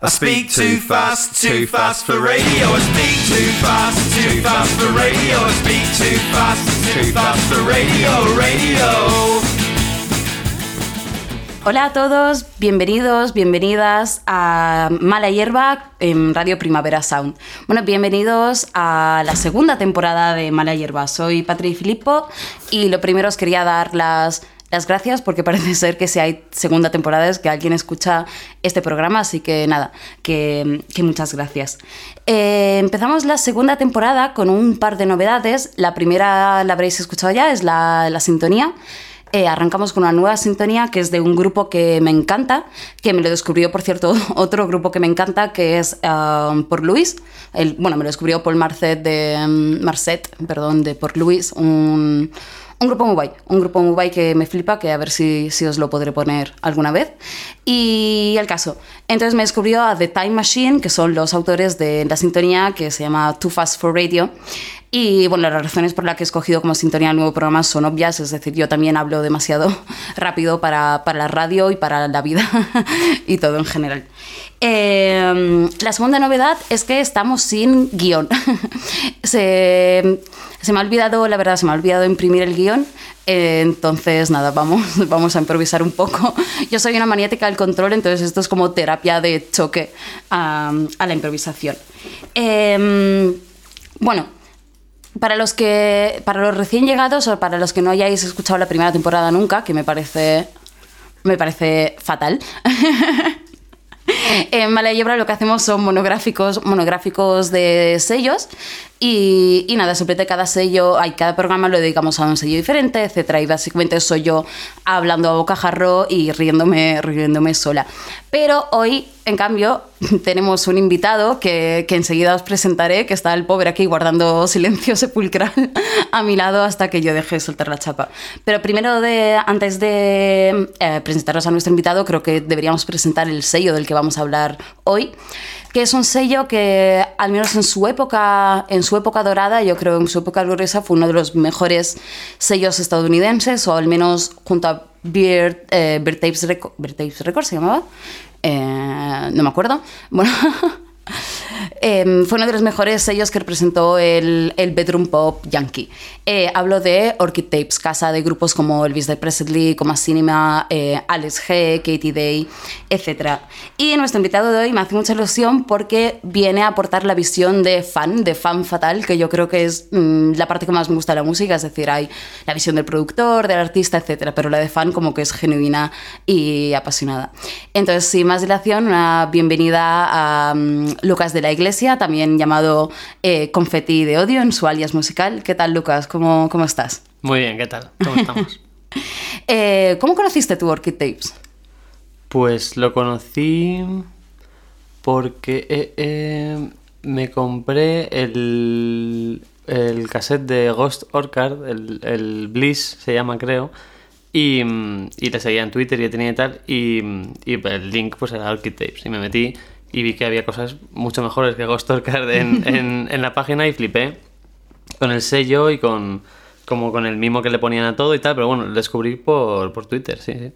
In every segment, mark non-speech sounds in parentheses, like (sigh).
I speak too fast, too fast for radio. I speak too fast, too fast for radio. I speak too fast, too fast for radio, radio. Hola a todos, bienvenidos, bienvenidas a Mala Hierba en Radio Primavera Sound. Bueno, bienvenidos a la segunda temporada de Mala Hierba. Soy Patri Filippo y lo primero os quería dar las las gracias porque parece ser que si hay segunda temporada es que alguien escucha este programa, así que nada, que, muchas gracias. Eh, empezamos la segunda temporada con un par de novedades. La primera la habréis escuchado ya, es la, sintonía. Eh, arrancamos con una nueva sintonía que es de un grupo que me encanta, que me lo descubrió, por cierto, (laughs) otro grupo que me encanta, que es um, Por Luis. El, bueno, me lo descubrió Paul Marcet de, um, Marcet, perdón, de Por Luis, un un grupo muy un grupo muy que me flipa, que a ver si, si os lo podré poner alguna vez. Y el caso, entonces me descubrió a The Time Machine, que son los autores de la sintonía que se llama Too Fast for Radio. Y bueno, las razones por las que he escogido como sintonía el nuevo programa son obvias, es decir, yo también hablo demasiado (laughs) rápido para, para la radio y para la vida (laughs) y todo en general. Eh, la segunda novedad es que estamos sin guion. (laughs) se, se me ha olvidado, la verdad, se me ha olvidado imprimir el guion. Eh, entonces, nada, vamos, (laughs) vamos a improvisar un poco. (laughs) Yo soy una maniática del control, entonces esto es como terapia de choque a, la improvisación. Em, bueno, para los que para los recién llegados o para los que no hayáis escuchado la primera temporada nunca, que me parece me parece fatal. (laughs) en Mala lo que hacemos son monográficos, monográficos de sellos y, y, nada, de cada sello, hay cada programa lo dedicamos a un sello diferente, etcétera. Y básicamente soy yo hablando a bocajarro y riéndome, riéndome sola. Pero hoy, en cambio, (laughs) tenemos un invitado que, que, enseguida os presentaré, que está el pobre aquí guardando silencio (laughs) sepulcral a mi lado hasta que yo deje de soltar la chapa. Pero primero, de, antes de eh, presentaros a nuestro invitado, creo que deberíamos presentar el sello del que vamos a hablar hoy que es un sello que, al menos en su época, en su época dorada, yo creo en su época gloriosa, fue uno de los mejores sellos estadounidenses, o al menos junto a Beard, eh, Records se llamaba. Eh, no me acuerdo. Bueno. (laughs) Em, fue uno de los mejores sellos que representó el, el bedroom pop yankee. Eh, hablo de Orchid Tapes, casa de grupos como Elvis Presley, como Cinema, eh, Alex G, Katie Day, etc. Y nuestro invitado de hoy me hace mucha ilusión porque viene a aportar la visión de fan, de fan fatal, que yo creo que es mm, la parte que más me gusta de la música, es decir, hay la visión del productor, del artista, etc. Pero la de fan como que es genuina y apasionada. Entonces, sin más dilación, una bienvenida a mm, Lucas de la Iglesia, también llamado eh, Confetti de Odio en su alias musical. ¿Qué tal, Lucas? ¿Cómo, cómo estás? Muy bien, ¿qué tal? ¿Cómo estamos? (laughs) Eh, ¿Cómo conociste tu Orchid Tapes? Pues lo conocí porque eh, me compré el, el cassette de Ghost Orchard, el, el Bliss se llama creo, y, y, le seguía en Twitter y tenía y tal, y, y, el link pues era Orchid Tapes, y me metí y vi que había cosas mucho mejores que Ghost Orchard en, (laughs) en, en, la página y flipé con el sello y con como con el mismo que le ponían a todo y tal, pero bueno, lo descubrí por, por Twitter, sí, sí.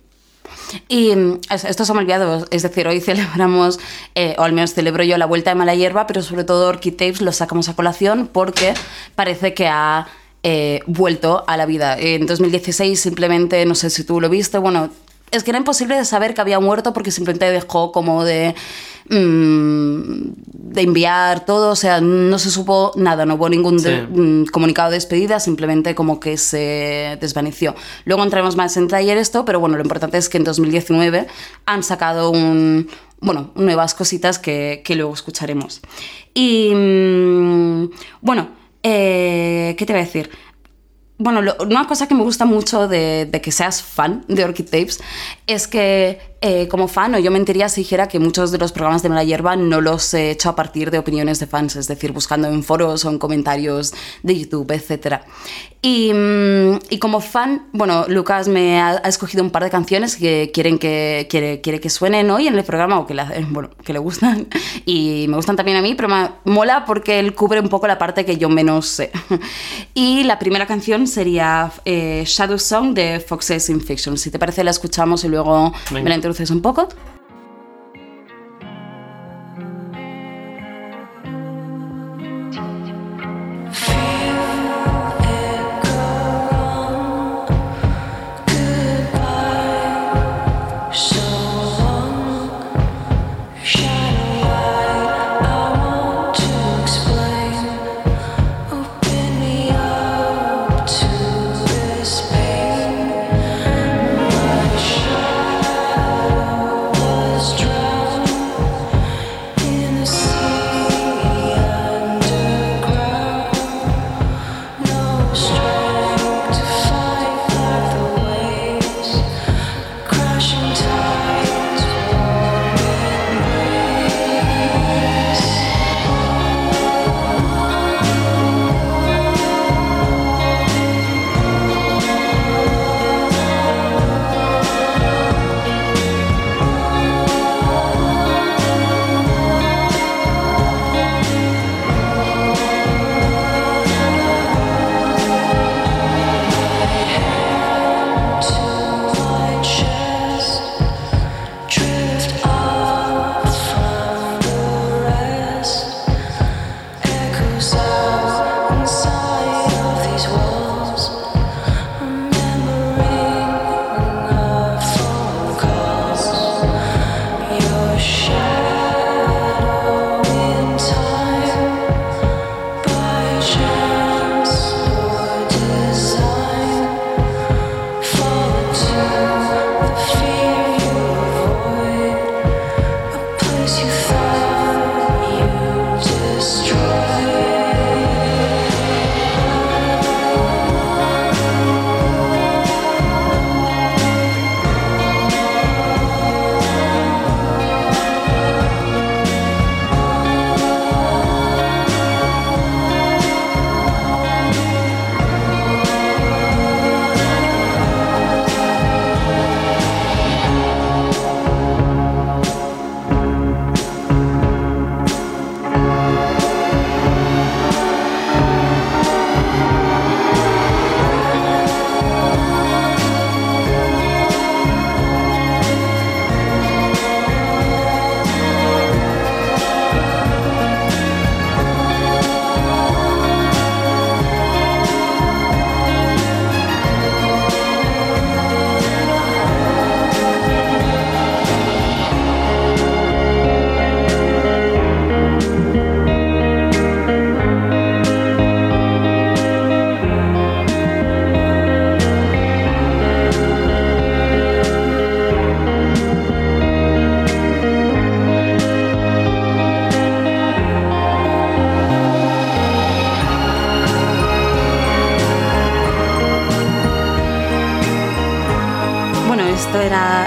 Y esto se me ha olvidado, es decir, hoy celebramos, eh, o al menos celebro yo la vuelta de Mala Hierba, pero sobre todo Orchid Tapes lo sacamos a colación porque parece que ha eh, vuelto a la vida. En 2016 simplemente, no sé si tú lo viste, bueno, es que era imposible de saber que había muerto porque simplemente dejó como de, mm, de enviar todo, o sea, no se supo nada, no hubo ningún mm, comunicado de despedida, simplemente como que se desvaneció. Luego entraremos más en taller esto, pero bueno, lo importante es que en 2019 han sacado un, bueno, nuevas cositas que, que luego escucharemos. Y mm, bueno, eh, ¿qué te voy a decir? Bueno, una cosa que me gusta mucho de, de, que seas fan de Orchid Tapes es que eh, como fan, o yo mentiría si dijera que muchos de los programas de Mala Hierba no los he hecho a partir de opiniones de fans, es decir, buscando en foros o en comentarios de YouTube, etc. Y, mm, y como fan, bueno, Lucas me ha, escogido un par de canciones que quieren que, quiere, quiere que suenen hoy en el programa o que, (laughs) bueno, que le gustan y me gustan también a mí, pero me mola porque él cubre un poco la parte que yo menos sé. (laughs) Y la primera canción sería eh, Shadow Song de Foxes in Fiction. Si te parece, la escuchamos y luego me la introduces un poco.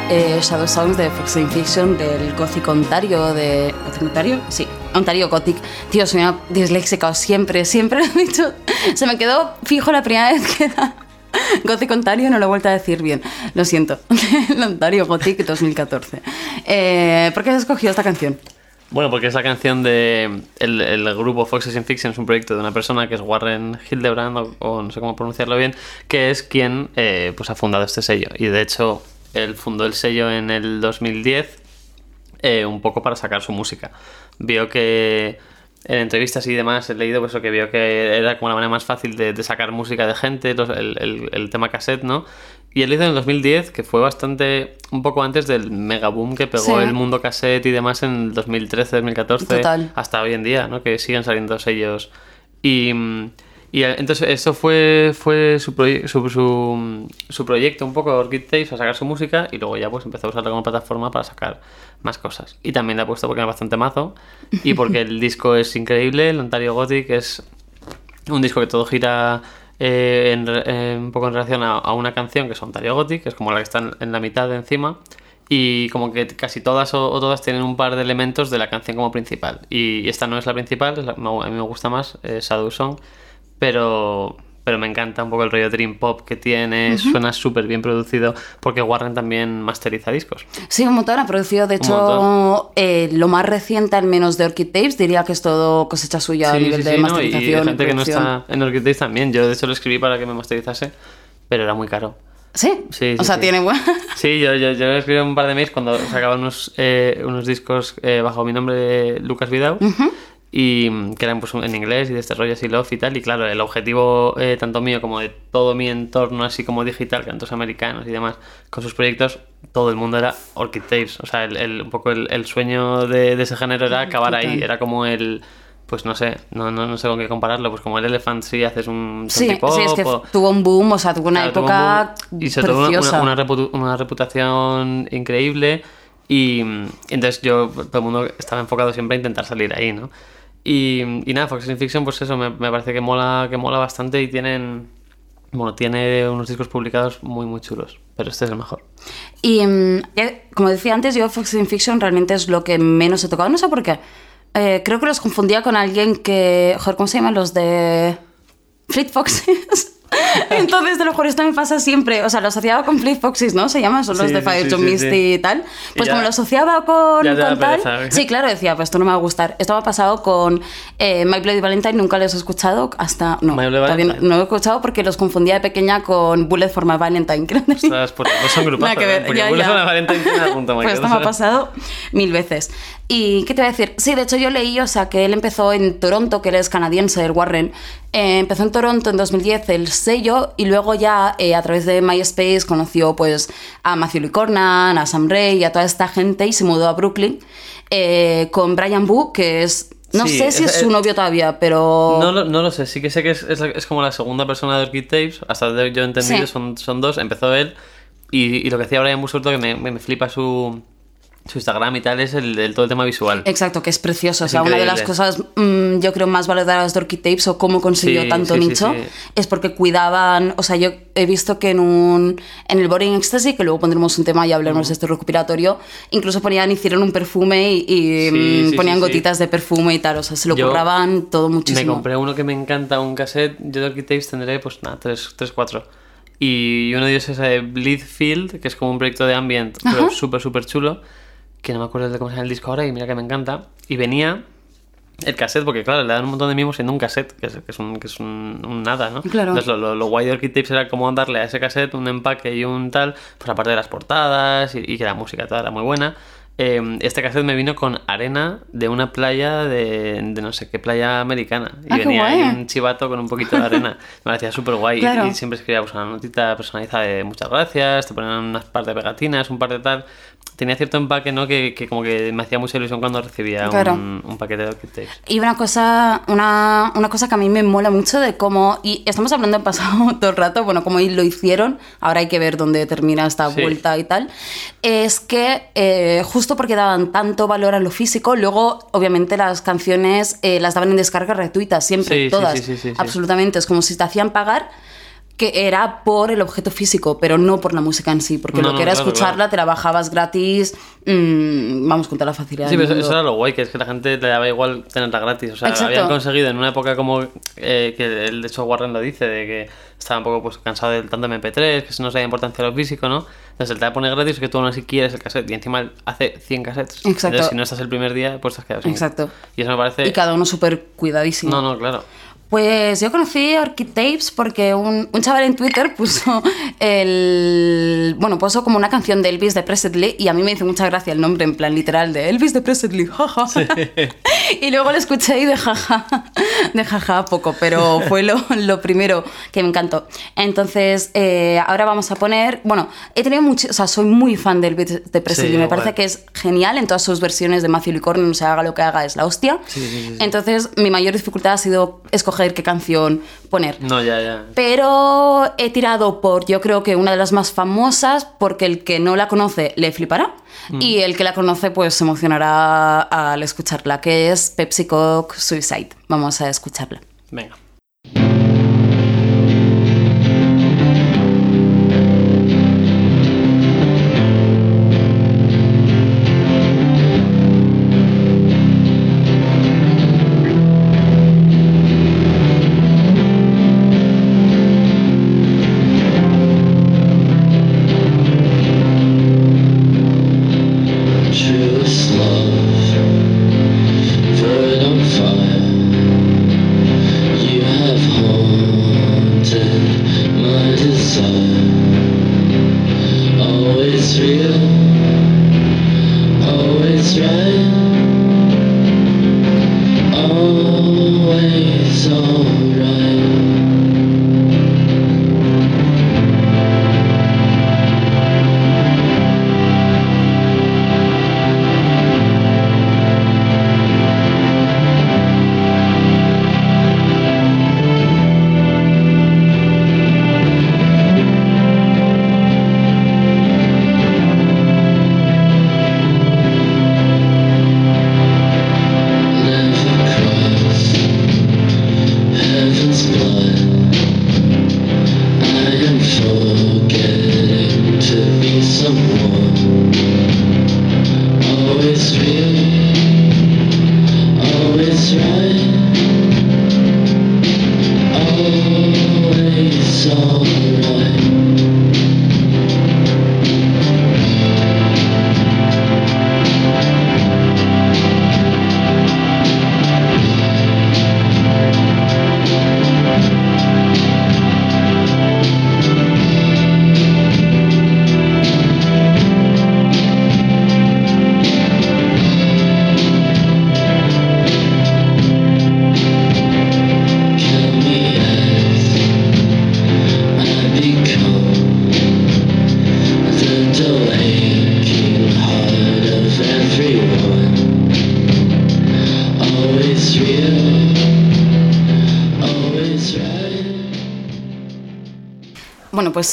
Eh, Shadow Sounds de Fox Fiction del Gothic Ontario de ¿Gothic Ontario? Sí, Ontario Gothic. Tío, soy una disléxica, siempre, siempre lo he dicho. Se me quedó fijo la primera vez que era Gothic Ontario, no lo he vuelto a decir bien. Lo siento. (laughs) el Ontario Gothic 2014. Eh, ¿Por qué has escogido esta canción? Bueno, porque es la canción de el, el grupo Fox in Fiction, es un proyecto de una persona que es Warren Hildebrand, o, o no sé cómo pronunciarlo bien, que es quien eh, pues ha fundado este sello. Y de hecho, él fundó el sello en el 2010 eh, un poco para sacar su música. Vio que en entrevistas y demás he leído pues, eso, que vio que era como la manera más fácil de, de sacar música de gente, los- el, el- el tema cassette, ¿no? Y él hizo en el 2010, que fue bastante, un poco antes del mega boom que pegó Sí. el mundo cassette y demás en el 2013, 2014, Total. hasta hoy en día, ¿no? Que siguen saliendo sellos. Y, mm, y eh, entonces eso fue, fue su, proye- su, su, proyecto un poco, Orchid Tapes, a sacar su música y luego ya pues empezó a usarla como plataforma para sacar más cosas. Y también la he puesto porque es bastante mazo y porque el disco es increíble, el Ontario Gothic es un disco que todo gira eh, eh, un poco en relación a, una canción que es Ontario Gothic, que es como la que está en, la mitad de encima. Y como que casi todas o, o todas tienen un par de elementos de la canción como principal. Y esta no es la principal, es la- a mí me gusta más, eh, Shadow Song. Pero, pero me encanta un poco el rollo Dream Pop que tiene, suena súper bien producido, porque Warren también masteriza discos. Sí, un montón ha producido, de hecho, eh, lo más reciente, al menos de Orchid Tapes, diría que es todo cosecha suya a Sí, nivel sí, de sí, ¿no? Y masterización. gente que no está en Orchid Days también. Yo de hecho lo escribí para que me masterizase, pero era muy caro. Sí. Sí, o sí, sea, sí. tiene buen... (laughs) Sí, yo, yo, yo escribí un par de mails cuando sacaba unos, eh, unos discos eh, bajo mi nombre de Lucas Vidal. Y mm, que eran pues en inglés y de este rollo así love y tal. Y claro, el objetivo eh, tanto mío como de todo mi entorno así como digital, cantos americanos y demás, con sus proyectos, todo el mundo era Orchid Tapes. O sea, el, el- un poco el, el sueño de, de ese género era acabar ahí. Era como el... Pues no sé, no, no, no sé con qué compararlo. Pues como el Elephant si haces un Sí, sí, es que o- tuvo un boom, o sea, tuvo una Claro, tuvo época un boom y sobre todo una- una, una reputación increíble y mm, entonces yo todo el mundo estaba enfocado siempre a intentar salir ahí no y, y nada Fox in Fiction pues eso me, me parece que mola que mola bastante y tienen bueno tiene unos discos publicados muy muy chulos pero este es el mejor Y mm, como decía antes, yo Fox in Fiction realmente es lo que menos he tocado. No sé por qué. Eh, creo que los confundía con alguien que... Joder, ¿cómo se llaman los de... Fleet Foxes? (laughs) (laughs) Entonces, de lo mejor esto me pasa siempre. O sea, lo asociaba con Fleet Foxes, ¿no? Se llaman, son los Sí, de Fire sí, to sí, Misty y tal. Y Pues ya- como lo asociaba con, te con tal... pereza, ¿eh? Sí, claro, decía, pues esto no me va a gustar. Esto me ha pasado con eh, My Bloody Valentine, nunca los he escuchado hasta... No, todavía no, no lo he escuchado porque los confundía de pequeña con Bullet for My Valentine. Ostras, pues, pues son (laughs) grupazos que ver, ¿eh? porque ya, Bullet ya. for My Valentine tiene una punta, (laughs) Pues esto me ha pasado mil veces. ¿Y qué te voy a decir? Sí, de hecho yo leí, o sea, que él empezó en Toronto, que él es canadiense, el Warren. Eh, empezó en Toronto en 2010 el y luego ya eh, a través de MySpace conoció pues a Matthew Lee Cornan, a Sam Ray y a toda esta gente y se mudó a Brooklyn eh, con Brian Boo, que es... No Sí, sé si es- es su novio todavía, pero... No, lo- no lo sé, sí que sé que es, es, como la segunda persona de Orchid Tapes, hasta donde yo he entendido Sí. son, son dos, empezó él y, y lo que hacía Brian Busurto que me, me, me flipa su, su Instagram y tal es el, el- todo el tema visual. Exacto, que es precioso. O Es sea, una de las increíble. cosas, mm, yo creo, más valoradas de Orchid Tapes o cómo consiguió Sí, tanto sí, nicho sí. es porque cuidaban. O sea, yo he visto que en un en el Boring Ecstasy, que luego pondremos un tema y hablaremos de este recopilatorio, incluso ponían, hicieron un perfume y, y, mm, sí, ponían gotitas de perfume y tal. O sea, se lo Yo curraban todo muchísimo. Me compré uno que me encanta, un cassette. Yo de Orchid Tapes tendré, pues nada, 3, 4. Y uno de ellos es de Bleedfield, que es como un proyecto de ambient, pero Ajá. súper, súper chulo. Que no me acuerdo de cómo se llama el disco ahora y mira que me encanta. Y venía el cassette, porque claro, le dan un montón de mimos siendo un cassette, que es, que es, un, que es un, un nada, ¿no? Claro. Entonces lo, lo, lo guay de Orchid Tapes era como darle a ese cassette un empaque y un tal, pues aparte de las portadas y, y que la música toda era muy buena. Eh, este cassette me vino con arena de una playa de, de no sé qué playa americana. Y Ah, venía ahí un chivato con un poquito de arena. (laughs) Me parecía súper guay. Y- Claro. Y, siempre escribía pues, una notita personalizada de muchas gracias, te ponían unas par de pegatinas, un par de tal. Tenía cierto empaque, ¿no? Que, que como que me hacía mucha ilusión cuando recibía Claro. un, un paquete de Orchid Tapes. Y una cosa, una, una cosa que a mí me mola mucho de cómo, y estamos hablando en pasado (laughs) todo el rato, bueno, cómo lo hicieron, ahora hay que ver dónde termina esta Sí. vuelta y tal, es que eh, justo porque daban tanto valor a lo físico, luego obviamente las canciones eh, las daban en descarga gratuita, siempre, Sí, todas, sí, sí. absolutamente, es como si te hacían pagar que era por el objeto físico, pero no por la música en sí, porque No, lo no, que era claro, escucharla claro. te la bajabas gratis, mm, vamos, con toda la facilidad. Sí, pero eso, era lo guay, que es que la gente le daba igual tenerla gratis. O sea, Exacto. habían conseguido en una época como eh, que el de hecho Warren lo dice, de que estaba un poco pues, cansado del tanto MP3, que se nos da importancia a lo físico, ¿no? Entonces él te pone gratis, que tú aún así quieres el cassette, y encima hace 100 cassettes. Exacto. Entonces, si no estás el primer día, pues te has quedado sin. Exacto. Y eso me parece. Y cada uno súper cuidadísimo. No, no, claro. Pues yo conocí Orchid Tapes porque un, un chaval en Twitter (laughs) puso el. Bueno, puso como una canción de Elvis de Presley y a mí me hizo mucha gracia el nombre en plan literal de Elvis de Presley, (laughs) jaja. (laughs) y luego lo escuché y de jaja, de jaja poco, pero fue lo, lo primero que me encantó. Entonces, eh, ahora vamos a poner. Bueno, he tenido mucho. O sea, soy muy fan de Elvis de Presley. Sí, me parece que es genial en todas sus versiones de Matthew Lee Corn, o sea, haga lo que haga, es la hostia. Sí. Entonces, mi mayor dificultad ha sido escoger qué canción poner. No, ya, ya. Pero he tirado por, yo creo que una de las más famosas, porque el que no la conoce le flipará. Mm. Y el que la conoce, pues se emocionará al escucharla, que es Pepsi Coke Suicide. Vamos a escucharla. Venga. street.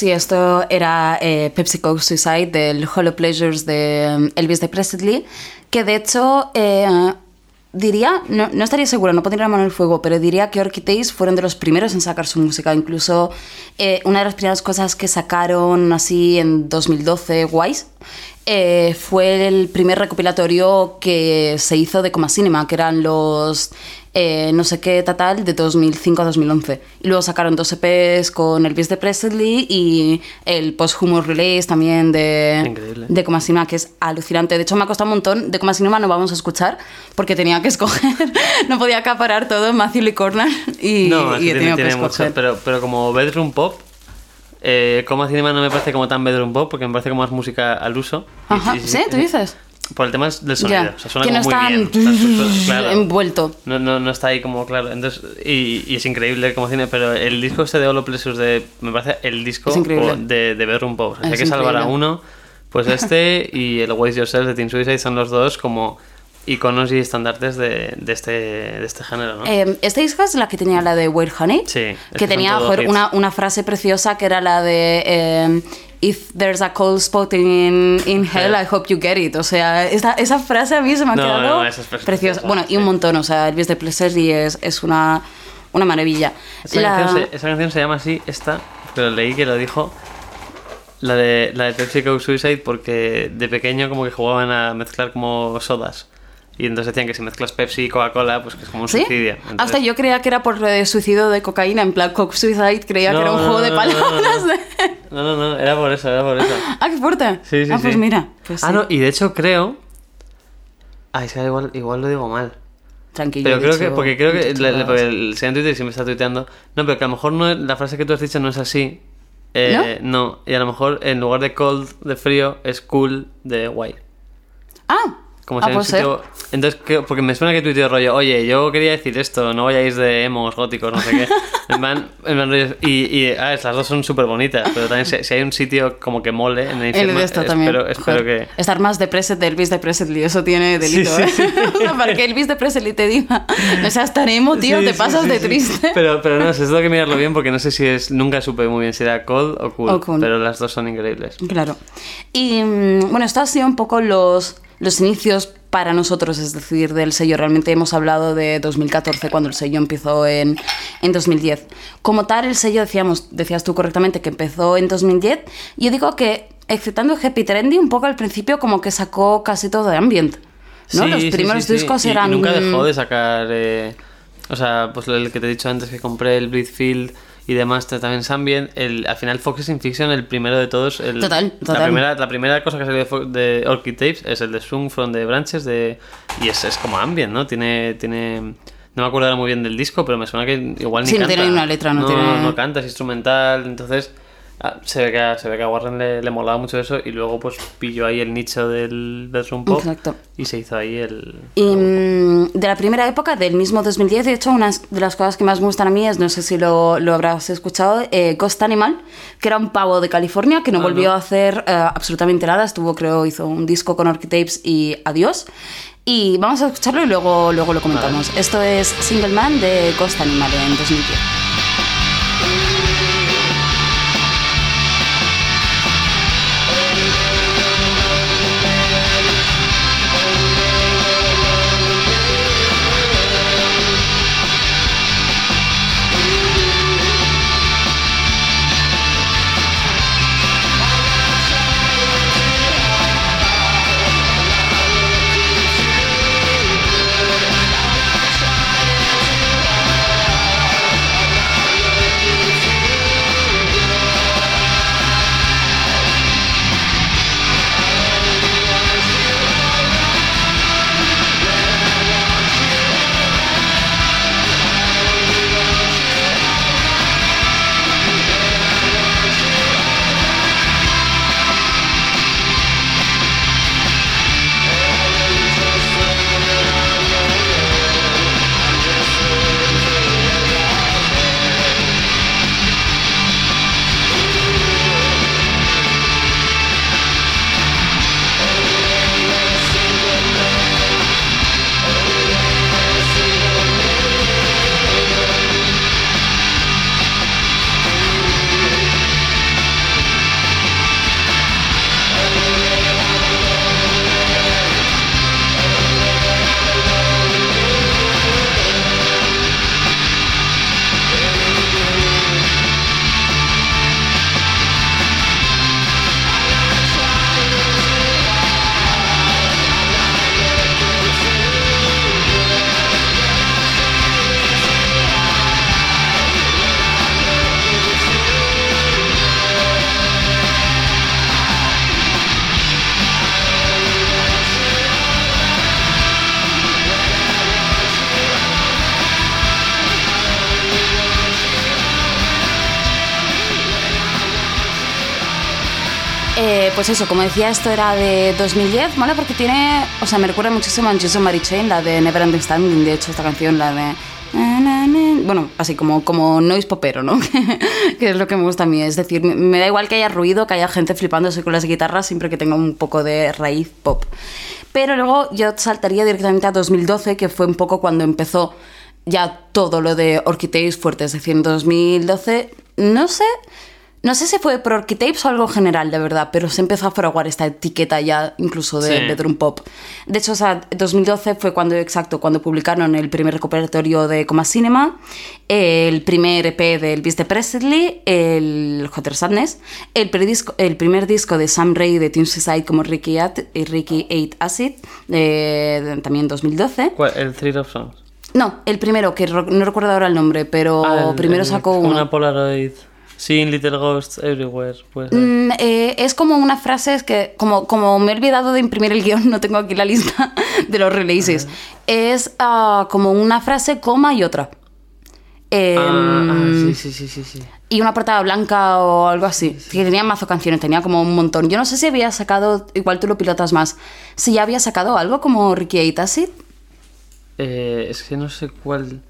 Sí, esto era eh, PepsiCo Suicide del Hollow Pleasures de um, Elvis de Presley, que de hecho eh, diría, no, no estaría segura, no pondría la mano en el fuego, pero diría que Orchidays fueron de los primeros en sacar su música. Incluso eh, una de las primeras cosas que sacaron así en 2012, guays, eh, fue el primer recopilatorio que se hizo de Coma Cinema, que eran los eh, no sé qué total de 2005 a 2011. Y luego sacaron dos EPs con Elvis de Presley y el posthumous release también de, Increíble. de Coma Cinema, que es alucinante. De hecho, me ha costado un montón. De Coma Cinema no vamos a escuchar porque tenía que escoger. (laughs) no podía acaparar todo Matthew Lee Corner y, no, y que he tiene, tenido que tiene mucho, escoger. pero, pero como bedroom pop, eh, como cinema no me parece como tan bedroom pop, porque me parece como más música al uso. Y- Ajá, y- ¿sí? ¿Tú dices? Por el tema del sonido, Ya, o sea, suena que no como muy está bien. o sea, su- su- (laughs) claro. envuelto. No, no, no está ahí como claro. Entonces, y, y es increíble como cine, pero el disco este de Holo Pleasures de, me parece el disco de, de Bedroom Pop. O sea, hay que salvar a uno, pues este (laughs) y el Waste Yourself de Teen Suicide son los dos como iconos y estandartes de, de, este, de este género, ¿no? Eh, esta disco es la que tenía la de Weird Honey. Sí, que tenía joder, una, una frase preciosa que era la de eh, If there's a cold spot in, in hell, I hope you get it. O sea, esa, esa frase a mí se me ha No, quedado no, esa es preciosa. Bueno, y un montón. O sea, Elvis de Presley es, es una, una maravilla. Esa, La- canción se, esa canción se llama así, esta, pero leí que lo dijo la de, la de PepsiCo Suicide porque de pequeño como que jugaban a mezclar como sodas. Y entonces decían que si mezclas Pepsi y Coca-Cola, pues que es como un ¿Sí? suicidio. Hasta Entonces- yo creía que era por eh, suicidio de cocaína, en plan Coke Suicide, creía que No, era un no, juego de no, no, no, palabras. no. de- No, no, no, era por eso, era por eso. (laughs) Ah, qué fuerte. Sí, sí, ah, pues sí. mira. Pues ah, sí. no, y de hecho creo... Ah, es que igual, igual lo digo mal. Tranquilo. Pero creo que, dicho porque creo que le- le- el señor Twitter siempre está tuiteando. No, pero que a lo mejor no, la frase que tú has dicho no es así. Eh, ¿No? y a lo mejor en lugar de cold de frío es cool de white. Ah, Como ah, si en un sitio. Entonces, ¿qué? porque me suena que tuiteo rollo, oye, yo quería decir esto, no vayáis de emos, góticos, no sé qué. (laughs) En plan, en plan rollo- y, y ah, las dos son súper bonitas, pero también si, si hay un sitio como que mole en el El infierno, de esto también. espero, espero que. Estar más de preset de Elvis de Presley, eso tiene delito, Sí, sí, ¿eh? (laughs) Para que Elvis de Presley te diga, no seas tan emo, tío, Sí, te sí, pasas sí, de sí. triste. Pero, pero no sé, tengo que mirarlo bien porque no sé si es. Nunca supe muy bien si era cold o cool. O cool. Pero las dos son increíbles. Claro. Y mm, bueno, esto ha sido un poco los, los inicios para nosotros, es decir, del sello. Realmente hemos hablado de 2014, cuando el sello empezó en, en 2010. Como tal, el sello, decíamos, decías tú correctamente, que empezó en 2010. Yo digo que, exceptando Happy Trendy, un poco al principio como que sacó casi todo de ambient. ¿no? Sí, los primeros sí, sí. discos eran... Y nunca dejó de sacar. eh, o sea, pues el que te he dicho antes que compré, el Bleedfield y demás, t- también Ambient. El, al final, Fox in Fiction, el primero de todos. El, Total, La total. primera, la primera cosa que salió de, de Orchid Tapes es el de Swing from the Branches. De, y es, es como Ambient, ¿no? Tiene. tiene no me acuerdo muy bien del disco, pero me suena que igual ni Sí, no canta. tiene ni una letra, no no tiene- no canta, es instrumental. Entonces, ah, se, ve que a, se ve que a Warren le, le molaba mucho eso y luego pues pilló ahí el nicho del bedroom pop Exacto. y se hizo ahí el... Y mm, de la primera época, del mismo 2010, de hecho, una de las cosas que más me gustan a mí es, no sé si lo, lo habrás escuchado, eh, Ghost Animal, que era un pavo de California que no Ah, volvió no. a hacer eh, absolutamente nada. Estuvo, creo, hizo un disco con Orchitapes y adiós. Y vamos a escucharlo y luego, luego lo comentamos. Esto es Single Man de Ghost Animal en 2010. Eso, como decía, esto era de 2010, ¿vale? Porque tiene, o sea, me recuerda muchísimo a Jesus Mary Chain, la de Never Understanding, de hecho, esta canción, la de... Bueno, así como, como noise popero, ¿no? (laughs) que es lo que me gusta a mí. Es decir, me- da igual que haya ruido, que haya gente flipándose con las guitarras, siempre que tenga un poco de raíz pop. Pero luego yo saltaría directamente a 2012, que fue un poco cuando empezó ya todo lo de Orchitapes fuerte. Es decir, en 2012, no sé... No sé si fue por Orchitapes o algo general, de verdad, pero se empezó a fraguar esta etiqueta ya incluso de, Sí. de drum pop. De hecho, o sea, 2012 fue cuando, exacto, cuando publicaron el primer recuperatorio de Coma Cinema, el primer EP del Beast de Presley, el Hotter Sadness, el, predisco- el primer disco de Sam Ray de Tune Society como Ricky, At y Ricky 8 Acid, eh, también 2012. ¿Cuál? El Three of Songs. No, el primero, que no recuerdo ahora el nombre, pero Ah, el- primero el- sacó uno. Una Polaroid. Seeing Little Ghosts Everywhere. Pues, Mm, eh, es como una frase es que, como, como me he olvidado de imprimir el guion, (laughs) no tengo aquí la lista de los releases. Es ah, como una frase, coma y otra. Eh, ah, ah, sí, sí, sí, sí, sí. Y una portada blanca o algo así. Que tenía mazo canciones, tenía como un montón. Yo no sé si había sacado, igual tú lo pilotas más, si ya había sacado algo como Ricky Aitacid. Eh, es que no sé cuál.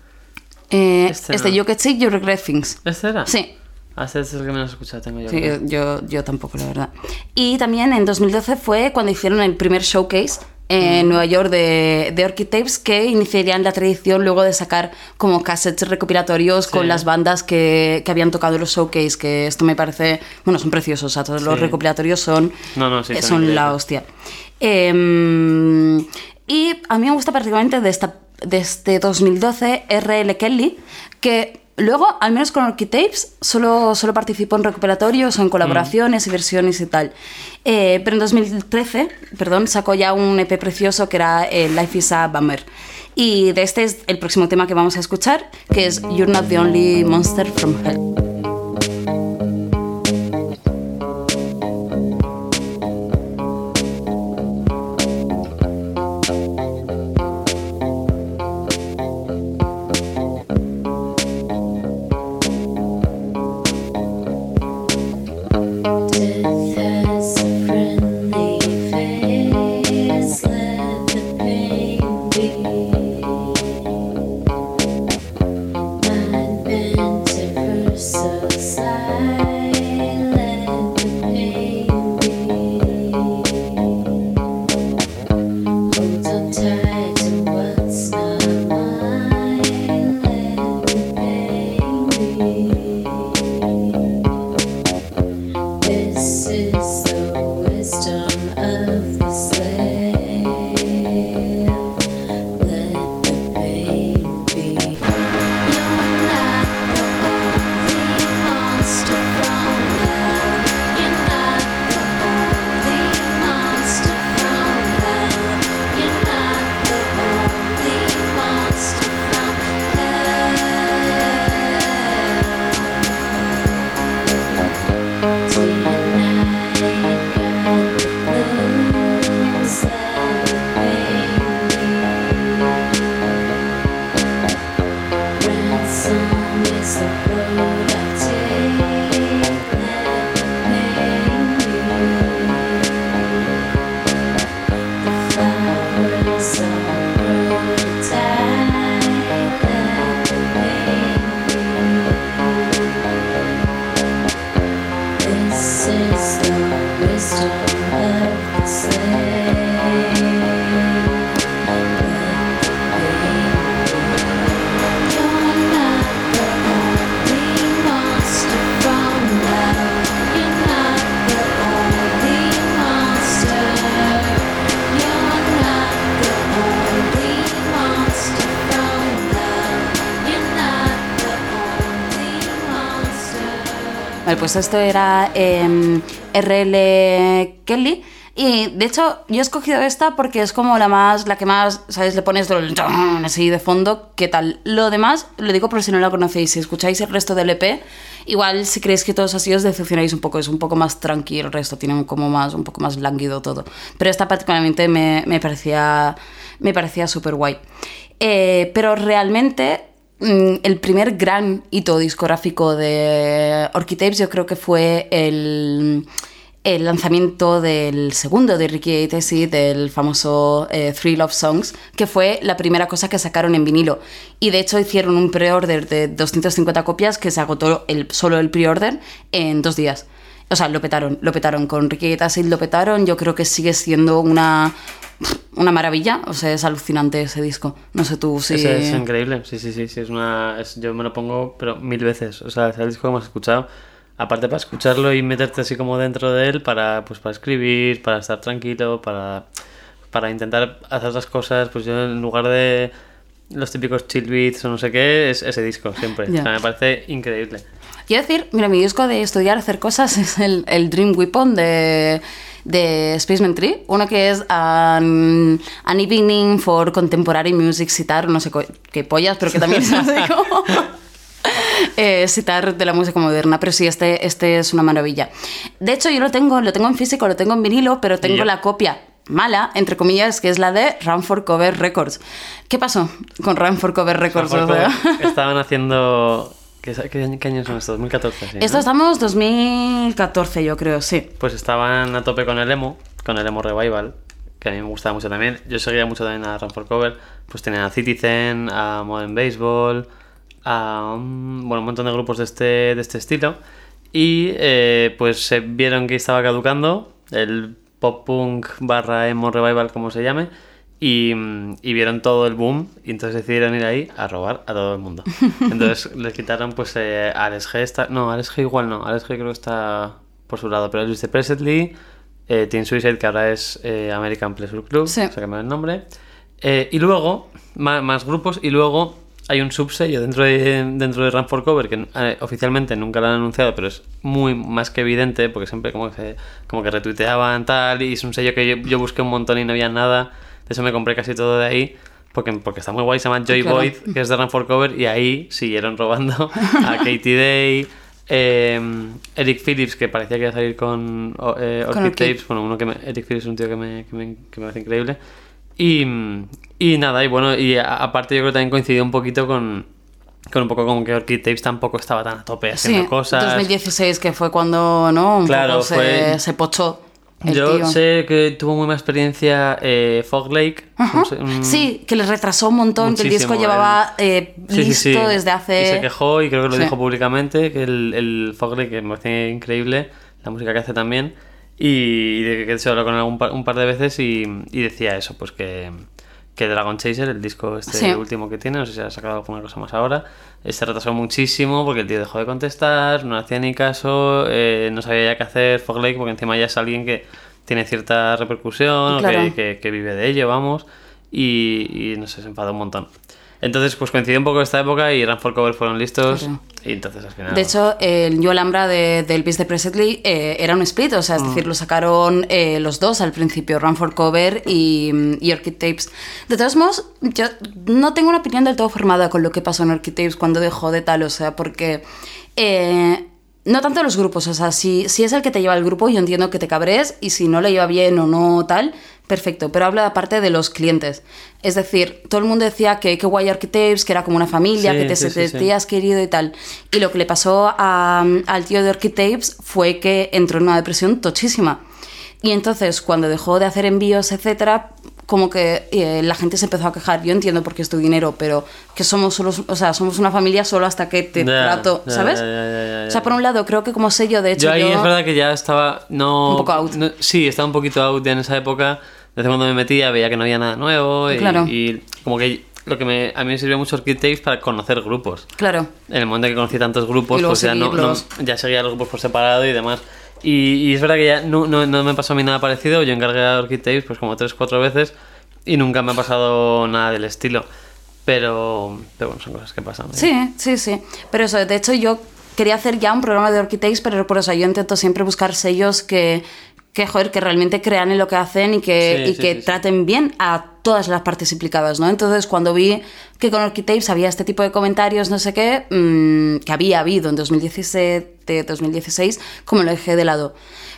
Eh, Este este, no. You Get Sick, You Regret Things. ¿Este era? Sí. Este es el que menos escuchado tengo yo. Sí, yo, yo tampoco, la verdad. Y también en 2012 fue cuando hicieron el primer showcase en Nueva York de, de Orchid Tapes que iniciarían la tradición luego de sacar como cassettes recopilatorios con Sí. las bandas que, que habían tocado los showcase, que esto me parece, bueno, son preciosos, o sea, todos los Sí. recopilatorios son, No, no, sí, eh, son la hostia. Em, y a mí me gusta particularmente de, esta, de este 2012 RL Kelly, que luego, al menos con Orchitapes, solo, solo participó en recuperatorios o en colaboraciones y versiones y tal. Eh, pero en 2013, perdón, sacó ya un EP precioso que era eh, Life is a Bummer. Y de este es el próximo tema que vamos a escuchar, que es You're Not the Only Monster from Hell. Pues esto era em, RL Kelly. Y de hecho, yo he escogido esta porque es como la más, la que más, ¿sabes? Le pones el así de fondo, ¿qué tal? Lo demás, lo digo por si no la conocéis, si escucháis el resto del EP, igual si creéis que todos así os decepcionáis un poco, es un poco más tranquilo, el resto tiene como más, un poco más lánguido todo. Pero esta particularmente me, me parecía, me parecía súper guay. Eh, pero realmente el primer gran hito discográfico de Orchid yo creo que fue el, lanzamiento del segundo de Ricky Tessie, del famoso eh, Three Love Songs, que fue la primera cosa que sacaron en vinilo. Y de hecho hicieron un pre-order de 250 copias que se agotó el, solo el pre-order en dos días. O sea, lo petaron, lo petaron. Con Ricky Tessie lo petaron. Yo creo que sigue siendo una, una maravilla. O sea, es alucinante ese disco. No sé tú si... Es, es increíble, sí, sí, sí, sí, es una... es- yo me lo pongo, pero mil veces. O sea, es el disco que hemos escuchado. Aparte para escucharlo y meterte así como dentro de él para, pues, para escribir, para estar tranquilo, para, para intentar hacer las cosas, pues yo en lugar de los típicos chill beats o no sé qué, es ese disco siempre. O sea, me parece increíble. Quiero decir, mira, mi disco de estudiar, hacer cosas (laughs) es el, el Dream Weapon de, de Spaceman Tree. Uno que es An, An Evening for Contemporary Music Sitar, no sé qué pollas, pero que también es así como... (laughs) eh, citar de la música moderna, pero sí, este, este es una maravilla. De hecho, yo lo tengo, lo tengo en físico, lo tengo en vinilo, pero tengo la copia mala, entre comillas, que es la de Run for Cover Records. ¿Qué pasó con Run for Cover Records? O sea, (laughs) Estaban haciendo... ¿Qué, qué año- qué años son estos? 2014, sí, ¿no? Esto estamos 2014, yo creo, sí. Pues estaban a tope con el emo, con el emo revival, que a mí me gustaba mucho también. Yo seguía mucho también a Run for Cover. Pues tenían a Citizen, a Modern Baseball, a un, bueno, un montón de grupos de este, de este estilo. Y eh, pues se vieron que estaba caducando el pop punk barra emo revival, como se llame. Y, y vieron todo el boom y entonces decidieron ir ahí a robar a todo el mundo. (laughs) Entonces les quitaron pues eh, Alex G. Está, no, Alex G igual no. Alex G creo que está por su lado. Pero Luis de Presley, eh, Team Suicide que ahora es eh, American Pleasure Club, Sí. se cambió el nombre. Eh, y luego, más, grupos y luego hay un subsello dentro de, dentro de Run for Cover que eh, oficialmente nunca lo han anunciado, pero es muy más que evidente porque siempre como que, como que retuiteaban tal y es un sello que yo, yo busqué un montón y no había nada. De eso me compré casi todo de ahí. Porque, porque está muy guay, se llama Joy Claro. Void, que es de Run for Cover, y ahí siguieron robando a (laughs) Katie Day, eh, Eric Phillips, que parecía que iba a salir con eh, Con Orchid. Tapes, bueno, uno que me- Eric Phillips es un tío que me, que me, que me parece increíble. Y, y nada, y bueno, y a- aparte yo creo que también coincidió un poquito con, con un poco como que Orchid Tapes tampoco estaba tan a tope haciendo Sí, cosas. 2016, que fue cuando, ¿no? Un Claro, poco se, fue- se pochó el Yo tío. sé que tuvo muy más experiencia eh, Fog Lake. Ajá. no sé, un- Sí, que les retrasó un montón, que el disco Muchísimo, llevaba eh, Sí, sí, listo sí. desde hace... Y se quejó y creo que lo Sí. dijo públicamente, que el, el Fog Lake, que me parece increíble, la música que hace también, y de que se habló con él un par, un par de veces y, y decía eso, pues que, que Dragon Chaser, el disco este Sí. último que tiene, no sé si ha sacado alguna cosa más ahora, se retrasó muchísimo porque el tío dejó de contestar, no hacía ni caso, eh, no sabía ya qué hacer Fog Lake porque encima ya es alguien que tiene cierta repercusión, Claro. que, que- que vive de ello, vamos, y, y no sé, se enfadó un montón. Entonces, pues coincidió un poco esta época y Run for Cover fueron listos. Claro. Y entonces al final. De hecho, el Yo Alhambra de, del Elvis de Presley eh, era un split, o sea, Mm. es decir, lo sacaron eh, los dos al principio, Run for Cover y, y Orchid Tapes. De todos modos, yo no tengo una opinión del todo formada con lo que pasó en Orchid Tapes cuando dejó de tal, o sea, porque eh, no tanto los grupos, o sea, si, si es el que te lleva el grupo, yo entiendo que te cabres y si no le lleva bien o no tal, perfecto, pero habla aparte de los clientes. Es decir, todo el mundo decía que qué guay Orchid Tapes, que era como una familia, Sí, que te sí, sí, sí. sentías querido y tal. Y lo que le pasó a- al tío de Orchid Tapes fue que entró en una depresión tochísima. Y entonces, cuando dejó de hacer envíos, etcétera, como que eh, la gente se empezó a quejar. Yo entiendo por qué es tu dinero, pero que somos solo, o sea, somos una familia solo hasta que te Ya, trato, ¿sabes? ya, ya, O sea, por un lado, creo que como sello, de hecho, yo ahí yo- es verdad que ya estaba. No, Un poco out. no- sí, estaba un poquito out ya en esa época. Desde cuando me metía veía que no había nada nuevo. Y, Claro. y como que lo que me, a mí me sirvió mucho Orchid Tapes para conocer grupos. Claro. En el momento en que conocí tantos grupos, pues ya, no, no- ya seguía los grupos por separado y demás. Y, y es verdad que ya no, no, no me pasó a mí nada parecido. Yo encargué a Orchid pues como tres, cuatro veces y nunca me ha pasado nada del estilo. Pero, pero bueno, son cosas que pasan. ¿eh? Sí, sí, sí. Pero eso, de hecho, yo quería hacer ya un programa de Orchitects, pero por eso yo intento siempre buscar sellos que, que, joder, que realmente crean en lo que hacen y que, Sí, y sí, que sí, traten bien a todas las partes implicadas, ¿no? Entonces, cuando vi que con Orchitapes había este tipo de comentarios, no sé qué, mm, que había habido en 2017, 2016, como lo dejé de lado.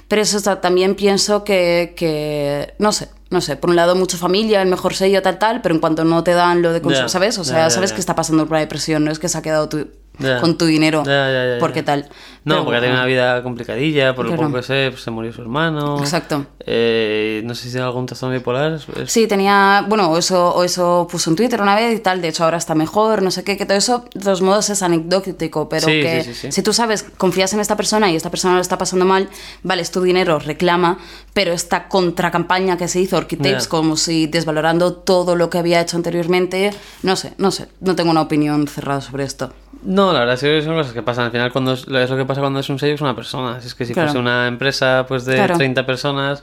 Pero eso está- también pienso que, que, no sé, no sé, por un lado mucha familia, el mejor sello, tal, tal, pero en cuanto no te dan lo de consumo, ¿sabes? O sea, sabes que está pasando por una depresión, no es que se ha quedado tu- Ya. con tu dinero, ya. porque tal. No, Pero porque bueno. una vida complicadilla, por lo Claro. poco que sé, pues, se murió su hermano. Exacto. Eh, no sé si tiene algún trastorno bipolar. es- Sí, tenía, bueno, o eso, eso puso en Twitter una vez y tal, de hecho ahora está mejor, no sé qué, que todo eso, de todos modos es anecdótico, pero Sí, que sí, sí, si tú sabes, confías en esta persona y esta persona lo está pasando mal, vale, es tu dinero, reclama, pero esta contracampaña que se hizo, Orchitapes, Ya. como si desvalorando todo lo que había hecho anteriormente, no sé, no sé, no tengo una opinión cerrada sobre esto. No, la verdad es que son cosas que pasan. Al final, cuando es, es lo que pasa cuando es un sello, es una persona. Si es que si Claro. fuese una empresa pues de Claro. 30 personas.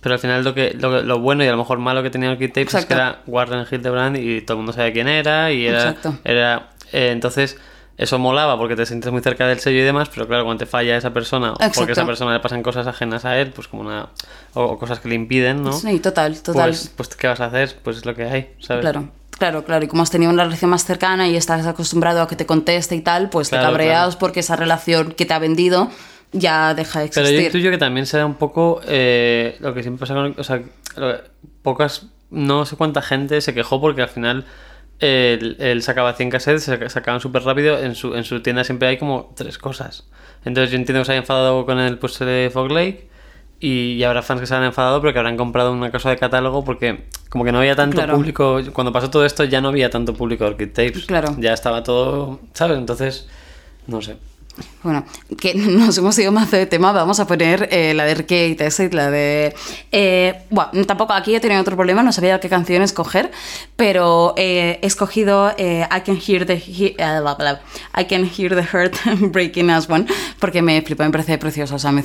Pero al final lo que lo, lo bueno y a lo mejor malo que tenía el Kit Tapes es que era Warren Hildebrand y todo el mundo sabía quién era. Y era. Exacto. era eh, entonces. Eso molaba porque te sientes muy cerca del sello y demás, pero claro, cuando te falla esa persona, o porque a esa persona le pasan cosas ajenas a él, pues como una. o, o cosas que le impiden, ¿no? Sí, total, total. Pues, pues, ¿qué vas a hacer? Pues es lo que hay, ¿sabes? Claro, claro, claro. Y como has tenido una relación más cercana y estás acostumbrado a que te conteste y tal, pues Claro, te cabreas claro. porque esa relación que te ha vendido ya deja de Pero existir. yo intuyo que también será un poco eh, lo que siempre pasa con... O sea, pocas... No sé cuánta gente se quejó porque al final él, él sacaba 100 cassettes, se sacaban súper rápido. En su, en su tienda siempre hay como tres cosas. Entonces yo entiendo que se haya enfadado con el puesto de Fog Lake y, y habrá fans que se han enfadado pero que habrán comprado una cosa de catálogo porque como que no había tanto Claro. público. Cuando pasó todo esto ya no había tanto público de Orchid Tapes. Claro. Ya estaba todo... ¿Sabes? Entonces... No sé. Bueno, que (laughs) nos hemos ido más de tema, vamos a poner eh, la de Ricky y la de... Eh, bueno, tampoco aquí he tenido otro problema, no sabía qué canción escoger, pero eh, he escogido eh, I Can Hear the he- eh, bla, bla, I Can Hear the Heart (laughs) Breaking As One, porque me flipó, me parece precioso, o sea, me-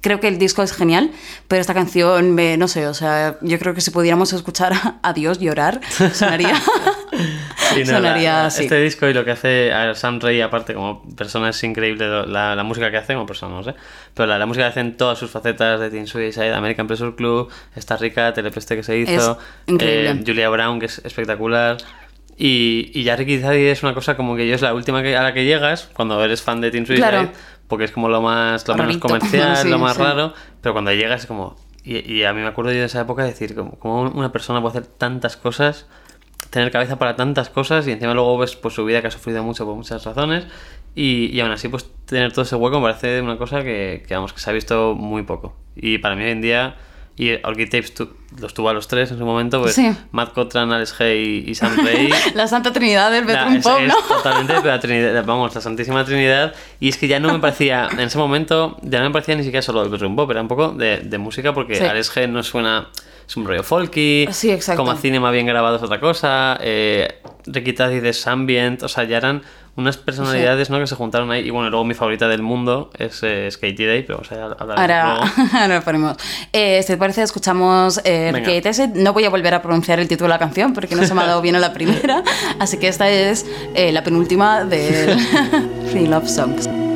creo que el disco es genial, pero esta canción, me, no sé, o sea, yo creo que si pudiéramos escuchar (laughs) a Dios llorar, sonaría... Sonaría así. Este disco y lo que hace a Sam Raimi, aparte como persona, es increíble la, la música que hace, como persona, no sé. Pero la, la música que hace en todas sus facetas de Teen Suicide, American Pleasure Club, Esta Rica, Telepeste que se hizo, eh, Julia Brown, que es espectacular. Y, y ya Ricky Zadie es una cosa como que yo es la última que, a la que llegas cuando eres fan de Teen Suicide, Claro. porque es como lo más, lo menos (laughs) comercial, Sí, lo más sí. raro, pero cuando llegas es como... Y, y a mí me acuerdo yo de esa época de decir, como, como una persona puede hacer tantas cosas tener cabeza para tantas cosas y encima luego ves pues, su vida que ha sufrido mucho por muchas razones y, y aún así pues tener todo ese hueco me parece una cosa que, que, vamos que se ha visto muy poco. Y para mí hoy en día y Orchid los tuvo a los tres en su momento pues Sí. Matt Cotran, Alex Hay y Sam Ray (laughs) La Santa Trinidad del Bedroom Pop, ¿no? totalmente la (laughs) Trinidad, vamos, la Santísima Trinidad. Y es que ya no me parecía, en ese momento, ya no me parecía ni siquiera solo del bedroom pop, era un poco de, de música, porque Sí. Alex G no suena, es un rollo folky, Sí, exacto. como a cinema bien grabado es otra cosa, eh, Ricky Taddy de ambient, o sea, ya eran unas personalidades ¿no? que se juntaron ahí. Y bueno, luego mi favorita del mundo es eh, Skatey Day, pero o sea, hablaremos Ahora, luego. (laughs) ahora ponemos. Eh, si te parece, escuchamos eh. No voy a volver a pronunciar el título de la canción porque no se me ha dado bien a la primera. (laughs) Así que esta es eh, la penúltima de (laughs) Free Love Songs.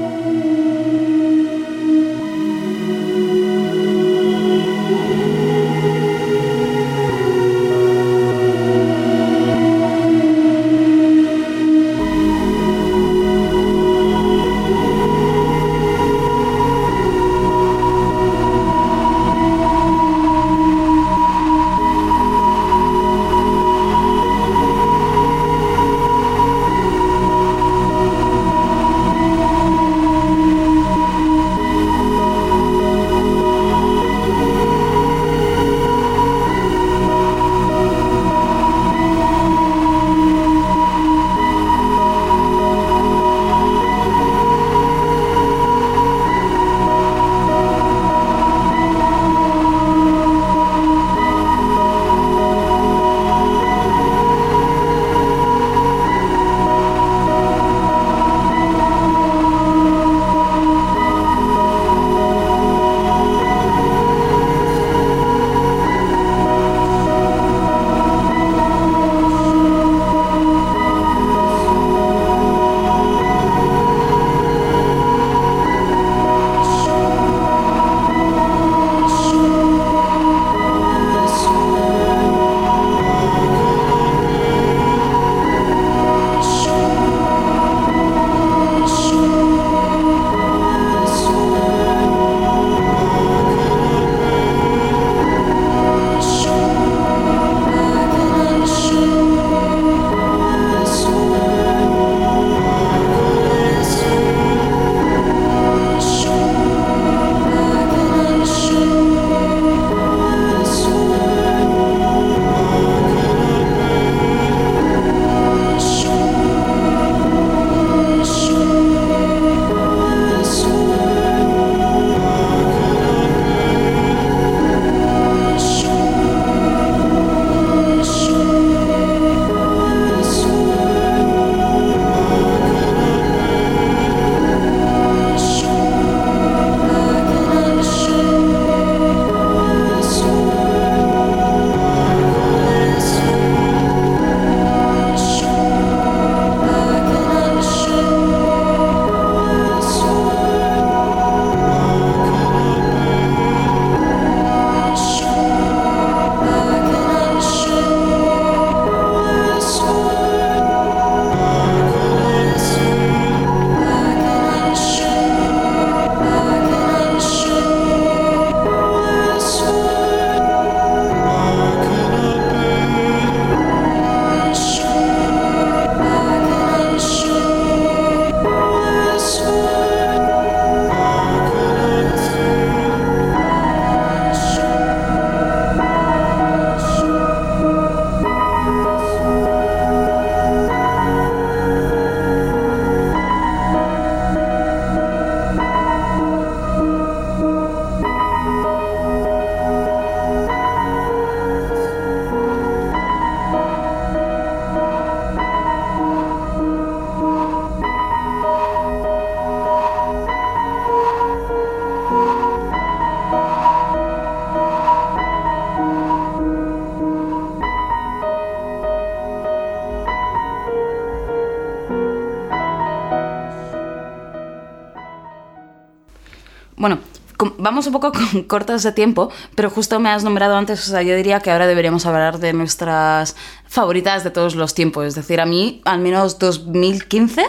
Vamos un poco con (laughs) cortos de tiempo, pero justo me has nombrado antes, o sea, yo diría que ahora deberíamos hablar de nuestras favoritas de todos los tiempos. Es decir, a mí, al menos 2015,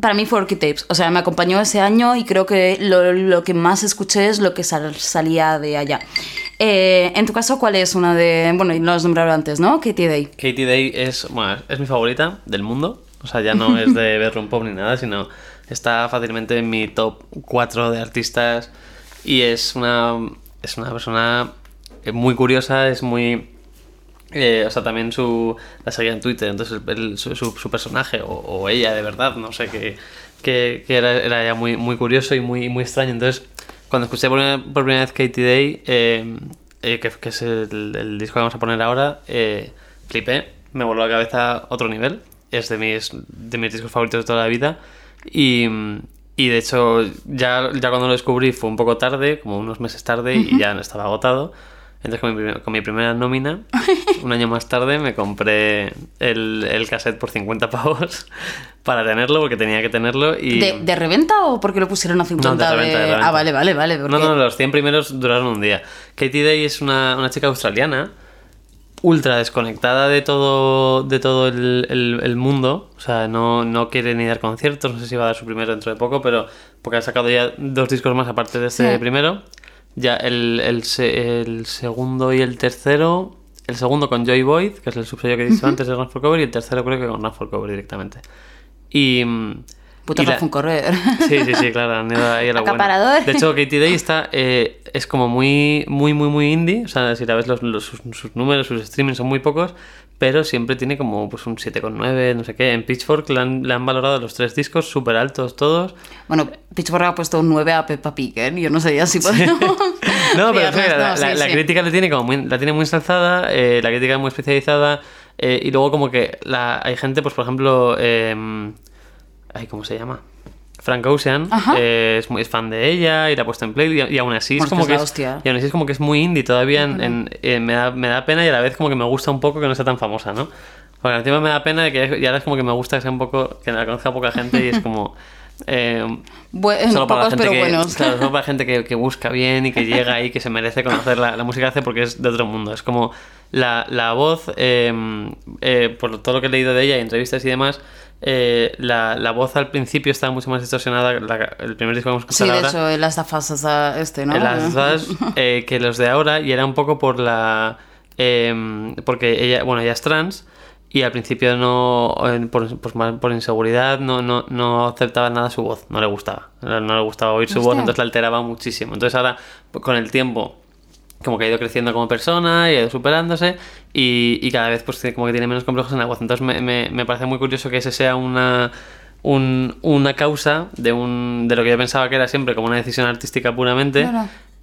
para mí fue Orchid Tapes. O sea, me acompañó ese año y creo que lo, lo que más escuché es lo que sal- salía de allá. Eh, en tu caso, ¿cuál es una de...? Bueno, y lo has nombrado antes, ¿no? Katie Day. Katie Day es, bueno, es mi favorita del mundo. O sea, ya no es de (laughs) bedroom pop ni nada, sino está fácilmente en mi top 4 de artistas. Y es una, es una persona muy curiosa, es muy... eh, o sea, también su, la seguía en Twitter, entonces su, su- personaje, o, ella de verdad, no sé, que, que, era, era ya muy, muy curioso y muy, muy extraño. Entonces, cuando escuché por primera, vez Katie Day, eh, eh, que, que es el, disco que vamos a poner ahora, flipé, me voló la cabeza a otro nivel. Es de mis, de mis discos favoritos de toda la vida. Y, y de hecho, ya, ya cuando lo descubrí fue un poco tarde, como unos meses tarde, y ya estaba agotado. Entonces, con mi, con mi primera nómina, (laughs) un año más tarde, me compré el, el cassette por 50 pavos (laughs) para tenerlo, porque tenía que tenerlo. Y... ¿De, de reventa o porque lo pusieron a 50? No, de reventa, de reventa. Ah, vale, vale, vale. No, porque- no, los 100 primeros duraron un día. Katie Day es una, una chica australiana, ultra desconectada de todo, de todo el, el- el mundo. O sea, no, no quiere ni dar conciertos, no sé si va a dar su primero dentro de poco, pero porque ha sacado ya dos discos más aparte de este Sí. primero. Ya el, el, se- el segundo y el tercero. El segundo con Joy Boyd, que es el subsello que he dicho antes de Run for Cover, y el tercero creo que con Run for Cover directamente. Y. Puto la- un correr. (laughs) Sí, sí, sí, claro, ahí buena. Acaparador. De hecho, Katie Day está, eh, es como muy, muy, muy, muy indie. O sea, si la ves, los, los- sus, sus números, sus streamings son muy pocos, pero siempre tiene como pues, un 7,9, no sé qué. En Pitchfork le han, le han valorado los tres discos súper altos todos. Bueno, Pitchfork ha puesto un 9 a Peppa Pig, ¿eh? Yo no ya si podemos... (laughs) No, pero sí, la, no, la- sí, la sí. crítica le tiene como muy, la tiene muy ensalzada, eh, la crítica es muy especializada, eh, y luego como que la, hay gente, pues por ejemplo, eh, ay, ¿cómo se llama? Frank Ocean eh, es muy es fan de ella y la ha puesto en play y, y aún así es Bueno, es como que que es hostia. y aún así es como que es muy indie todavía en- en- eh, me, da, me da pena y a la vez como que me gusta un poco que no sea tan famosa ¿no? porque encima me da pena de que y ahora es como que me gusta que sea un poco que la conozca poca gente y es (laughs) como eh, Bue- solo para gente que, claro, solo para gente que, (laughs) que busca bien y que llega ahí, que se merece conocer la, la música que hace porque es de otro mundo. Es como la, la voz, eh, eh, por todo lo que he leído de ella y entrevistas y demás, eh, la, la voz al principio estaba mucho más distorsionada. la- el primer disco que vamos a Sí, de ahora. hecho, el Last of Us es a- este, ¿no? en las dos, eh, que los de ahora y era un poco por la eh, porque ella bueno ella es trans y al principio no eh, por, pues por inseguridad no, no, no aceptaba nada su voz no le gustaba no le gustaba oír su voz entonces la alteraba muchísimo entonces ahora con el tiempo como que ha ido creciendo como persona y ha ido superándose y, y cada vez pues como que tiene menos complejos en la voz. Entonces me, me- me parece muy curioso que ese sea una, un- una causa de, un, de lo que yo pensaba que era siempre como una decisión artística puramente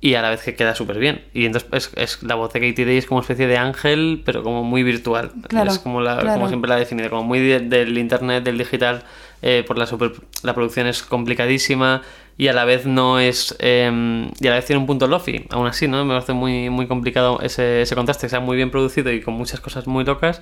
y a la vez que queda súper bien. Y entonces es, es- la voz de Katie Day es como una especie de ángel, pero como muy virtual. Claro, es como, la, claro. como siempre la he definido, como muy de- del internet, del digital, eh, por la, super- la producción es complicadísima y a la vez no es... eh, y a la vez tiene un punto lofi, aún así, ¿no? Me parece muy, muy complicado ese, ese contraste, que sea muy bien producido y con muchas cosas muy locas,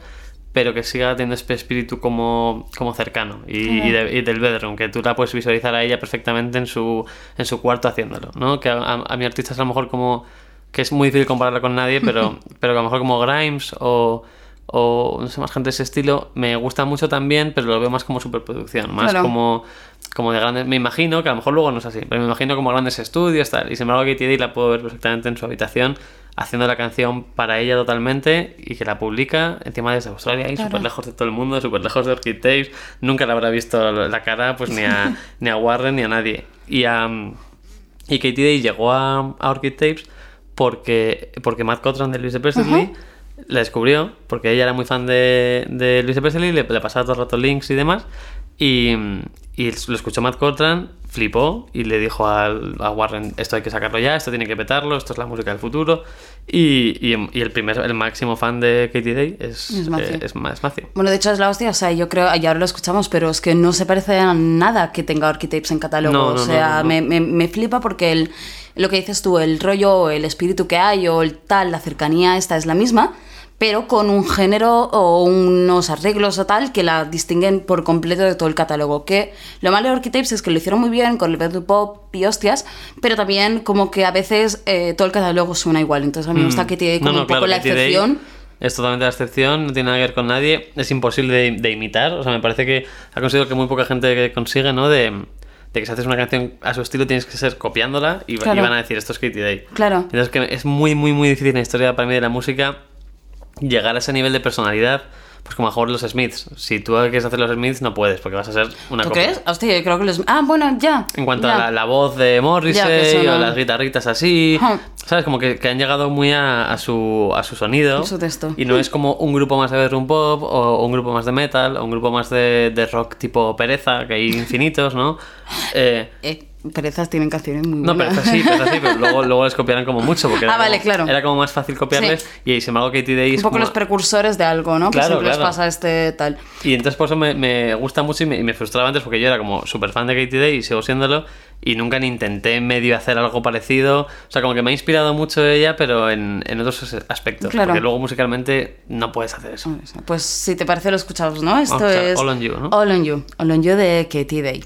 pero que siga teniendo este espíritu como, como cercano y, y de- y del bedroom, que tú la puedes visualizar a ella perfectamente en su, en su cuarto haciéndolo, ¿no? Que a, a- a mi artista es a lo mejor como que es muy difícil compararla con nadie, pero, (laughs) pero que a lo mejor como Grimes o, o no sé, más gente de ese estilo, me gusta mucho también, pero lo veo más como superproducción, más Claro. como, como de grandes, me imagino, que a lo mejor luego no es así, pero me imagino como grandes estudios, tal, y sin embargo Katie Day la puedo ver perfectamente en su habitación haciendo la canción para ella totalmente y que la publica encima desde Australia y Claro. súper lejos de todo el mundo, súper lejos de Orchid Tapes, nunca le habrá visto la cara pues ni a, (laughs) ni a Warren ni a nadie. Y a... Y Katie Day llegó a, a Orchid Tapes porque, porque Matt Cotran de Luis de Presley la descubrió, porque ella era muy fan de, de Luis de Presley, le, le pasaba todo el rato links y demás, y, y lo escuchó Matt Cotran, flipó y le dijo al- a, Warren, esto hay que sacarlo ya, esto tiene que petarlo, esto es la música del futuro, y, y- y el primer, el máximo fan de Katie Day es, Es Matthew. eh, es, Ma- es Matthew. Bueno, de hecho es la hostia, o sea, yo creo, y ahora lo escuchamos, pero es que no se parece a nada que tenga Architapes en catálogo. No, no, o sea, no. Me, me- me flipa porque el, lo que dices tú, el rollo, el espíritu que hay o el tal, la cercanía esta es la misma, pero con un género o unos arreglos o tal que la distinguen por completo de todo el catálogo. Que lo malo de Archetypes es que lo hicieron muy bien con el Bad Pop y hostias, pero también como que a veces eh, todo el catálogo suena igual. Entonces a mí me gusta que tiene Mm. No, como no, un poco la excepción. Es totalmente la excepción, no tiene nada que ver con nadie, es imposible de, de imitar. O sea, me parece que ha conseguido que muy poca gente consigue, ¿no? De, de que si haces una canción a su estilo tienes que ser copiándola y, van a decir esto es Katy Day. Claro. Entonces que es muy, muy, muy difícil en la historia para mí de la música llegar a ese nivel de personalidad. Pues como a mejor los Smiths. Si tú quieres hacer los Smiths, no puedes, porque vas a ser una ¿Tú copia. crees? Hostia, yo creo que los... Ah, bueno, ya. En cuanto ya. a la, la voz de Morrissey o las guitarritas así. ¿sabes? Como que, que han llegado muy a, a su, a su sonido. Su texto. Y no es como un grupo más de bedroom pop o un grupo más de metal o un grupo más de, de rock tipo pereza, que hay infinitos, ¿no? (laughs) Eh, Eh, Perezas tienen canciones muy no, buenas. pero sí, pero sí, (laughs) pero luego, luego les copiaran como mucho, porque era, Ah, vale, como, claro. era como más fácil copiarles. Y sin embargo, Katie Day es Un poco como- los precursores de algo, ¿no? Claro, que siempre les claro. pasa este tal. Y entonces por eso me, me gusta mucho y me, y me frustraba antes porque yo era como súper fan de Katie Day y sigo siéndolo y nunca ni intenté medio hacer algo parecido. O sea, como que me ha inspirado mucho ella, pero en, en otros aspectos. Claro. Porque luego musicalmente no puedes hacer eso. Pues si te parece lo escuchamos, ¿no? Esto Vamos a escuchar es... All on You, ¿no? All on You. All on You de Katie Day.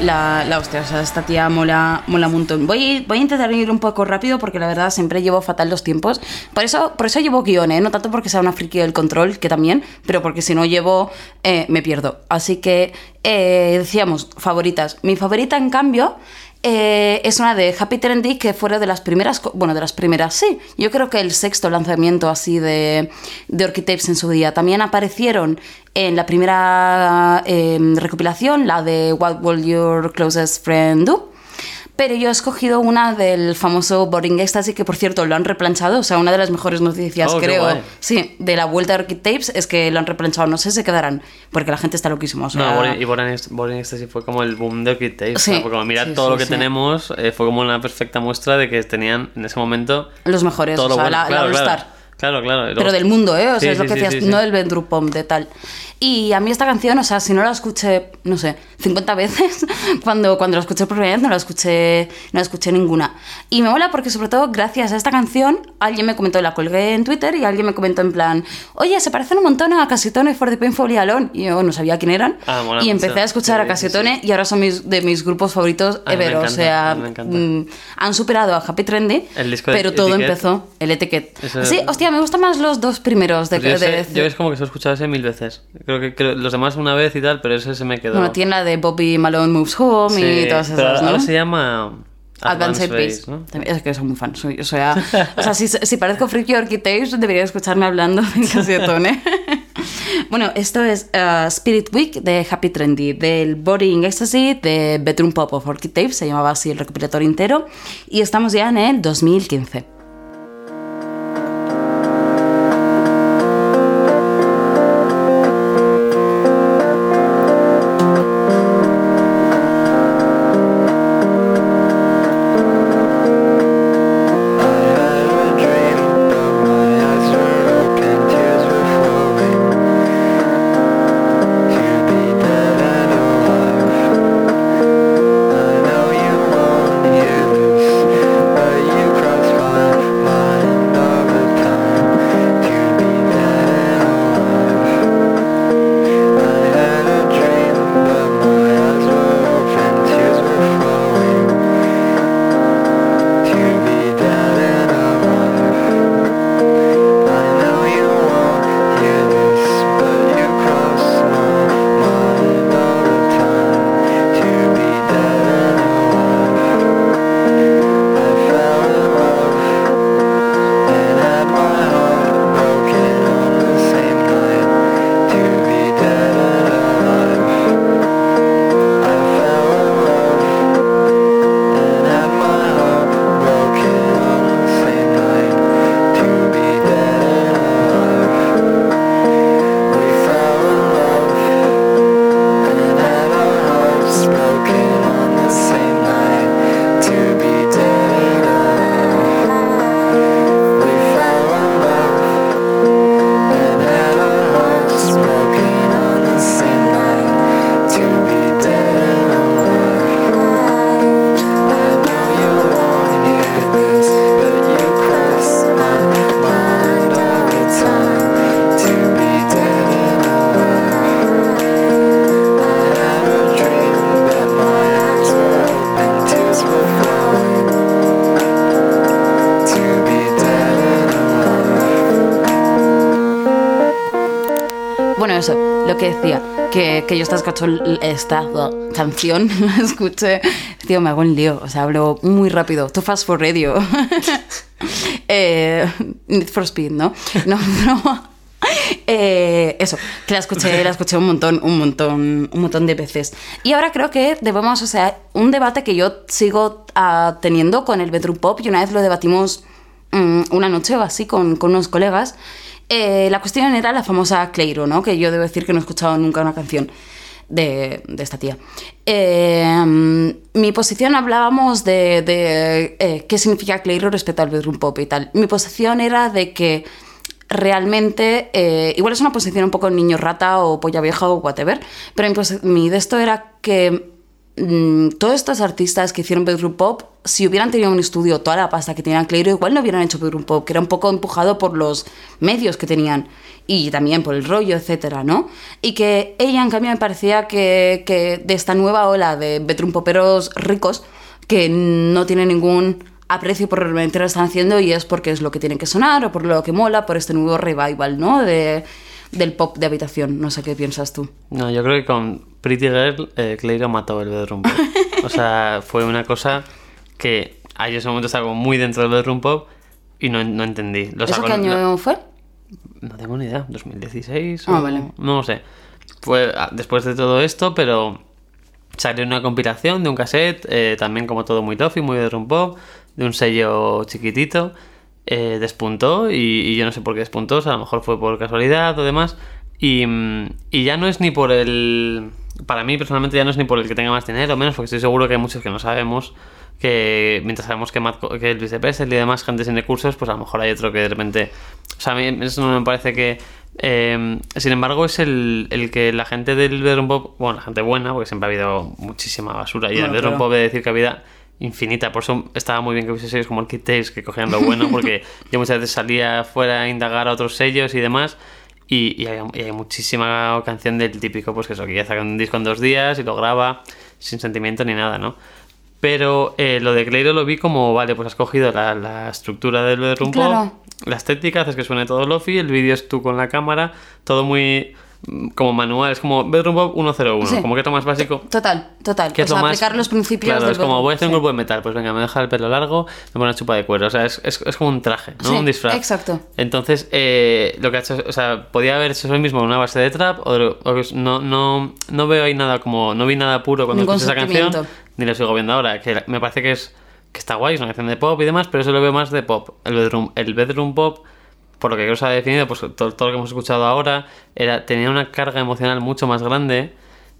La, la, hostia, o sea, esta tía mola, mola un montón. Voy, voy a intentar ir un poco rápido porque la verdad siempre llevo fatal los tiempos. Por eso, por eso llevo guion, ¿eh? No tanto porque sea una friki del control, que también, pero porque si no llevo, eh, me pierdo. Así que, eh, decíamos, favoritas. Mi favorita, en cambio, eh, es una de Happy Trendy que fuera de las primeras, bueno, de las primeras, sí. Yo creo que el sexto lanzamiento así de, de Orchitapes en su día. También aparecieron en la primera eh, recopilación, la de What Will Your Closest Friend Do? Pero yo he escogido una del famoso Boring Ecstasy, que por cierto lo han replanchado, o sea, una de las mejores noticias, Oh, creo, sí, de la vuelta de Orchid Tapes es que lo han replanchado. No sé si se quedarán, porque la gente está loquísima. O sea, No, Boring- y Boring, Boring Ecstasy fue como el boom de Kid Tape. Sí, ¿no? Porque sí, todo sí, lo que tenemos, eh, fue como una perfecta muestra de que tenían en ese momento los mejores, todo o lo sea, bueno. la, All. Star. Claro, claro. luego- Pero del mundo, ¿eh? O sea, Sí, es lo que sí, decías, sí, no del pop de tal. Y a mí esta canción, o sea, si no la escuché, no sé, 50 veces, (laughs) cuando, cuando la escuché por primera vez no la escuché, no la escuché ninguna. Y me mola porque sobre todo gracias a esta canción, alguien me comentó, la colgué en Twitter y alguien me comentó en plan, oye, se parecen un montón a Casitone for the Painful y Alone. Y yo no sabía quién eran. Ah, mola y empecé mucho. a escuchar a Casitone y ahora son mis, de mis grupos favoritos A mí me ever. o encanta, sea, a mí me encanta. mm, han superado a Happy Trendy, El disco de pero todo Etiquette. empezó, el etiquette. Eso- Sí, hostia, me gustan más los dos primeros de, Pues yo, de- yo es como que se he escuchado ese mil veces. Creo que los demás una vez y tal, pero ese se me quedó. Bueno, tiene la de Bobby Malone Moves Home Sí, y todas pero esas, ahora ¿no? se llama Advanced. También- Es que soy muy fan. Soy, o sea, o sea (laughs) si, si parezco Freaky Orchitects, debería escucharme hablando de (laughs) Casiotone. bueno, esto es uh, Spirit Week de Happy Trendy, del Boring Ecstasy de Bedroom Pop of Orchid se llamaba así el recopilatorio entero, y estamos ya en el 2015. Lo que decía, que, que yo esta, esta uh, canción (laughs) escuché, tío, me hago un lío, o sea, hablo muy rápido, too fast for radio. (laughs) eh, Need for Speed, ¿no? No, (laughs) no. Eh, eso, que la escuché, la escuché un montón, un montón, un montón de veces. Y ahora creo que debemos, o sea, un debate que yo sigo ah, teniendo con el bedroom pop y una vez lo debatimos mm, una noche o así con, con unos colegas. Eh, la cuestión era la famosa Cleiro, ¿no? Que yo debo decir que no he escuchado nunca una canción de, de esta tía. Mm, mi posición hablábamos de, eh, qué significa Cleiro respecto al bedroom pop y tal. Mi posición era de que realmente, eh, igual es una posición un poco niño rata o polla vieja o whatever, pero mi, mi de esto era que mm, todos estos artistas que hicieron bedroom pop, si hubieran tenido un estudio toda la pasta que tenían Cleiro, igual no hubieran hecho bedroom pop, que era un poco empujado por los medios que tenían y también por el rollo, etcétera, ¿no? Y que ella, en cambio, me parecía que, que de esta nueva ola de bedroom poperos ricos, que no tienen ningún aprecio por realmente lo están haciendo y es porque es lo que tiene que sonar o por lo que mola, por este nuevo revival, ¿no? De, del pop de habitación. No sé qué piensas tú. No, yo creo que con Pretty Girl, eh, Cleiro mató el bedroom pop. (laughs) O sea, fue una cosa que a ese momento estaba muy dentro del bedroom pop y no, no entendí. Lo ¿Eso qué año no, fue? no tengo ni idea, 2016 Ah, o- vale. No lo sé. Fue ah, después de todo esto, pero salió una compilación de un cassette, eh, también como todo muy toffee, muy bedroom pop, de un sello chiquitito. Eh, despuntó y, y yo no sé por qué despuntó, o sea, a lo mejor fue por casualidad o demás. Y, mm, y ya no es ni por el. Para mí personalmente ya no es ni por el que tenga más dinero o menos, porque estoy seguro que hay muchos que no sabemos que mientras sabemos que, Matt que Elvis de Presley y demás gente sin recursos, pues a lo mejor hay otro que de repente O sea, a mí eso no me parece que... eh, sin embargo, es el, el que la gente del bedroom pop, bueno, la gente buena, porque siempre ha habido muchísima basura, y el bedroom pop de decir que había infinita, por eso estaba muy bien que hubiese sellos como Tales que cogían lo bueno, porque (laughs) yo muchas veces salía fuera a indagar a otros sellos y demás, y, y hay, y hay muchísima canción del típico, pues que eso, que ya saca un disco en dos días y lo graba sin sentimiento ni nada, ¿no? Pero eh, lo de Cleiro lo vi como, vale, pues has cogido la, la estructura del bedroom Claro. la estética, haces que suene todo lofi, el vídeo es tú con la cámara, todo muy como manual, es como bedroom pop 101, Sí. como que es lo más básico. Total, total. Que o es lo sea, más- aplicar los principios Claro, del es como voy a hacer un grupo de metal, pues venga, me deja el pelo largo, me pone una chupa de cuero. O sea, es, es, es como un traje, ¿no? Sí, un disfraz. exacto. Entonces, eh, lo que ha hecho, o sea, podía haber hecho eso mismo en una base de trap, o, no, no, no veo ahí nada como, no vi nada puro cuando escuché esa canción, ni lo sigo viendo ahora, que me parece que es que está guay, es una canción de pop y demás, pero eso lo veo más de pop. El bedroom, el bedroom pop, por lo que se ha definido, pues todo, todo lo que hemos escuchado ahora, era, tenía una carga emocional mucho más grande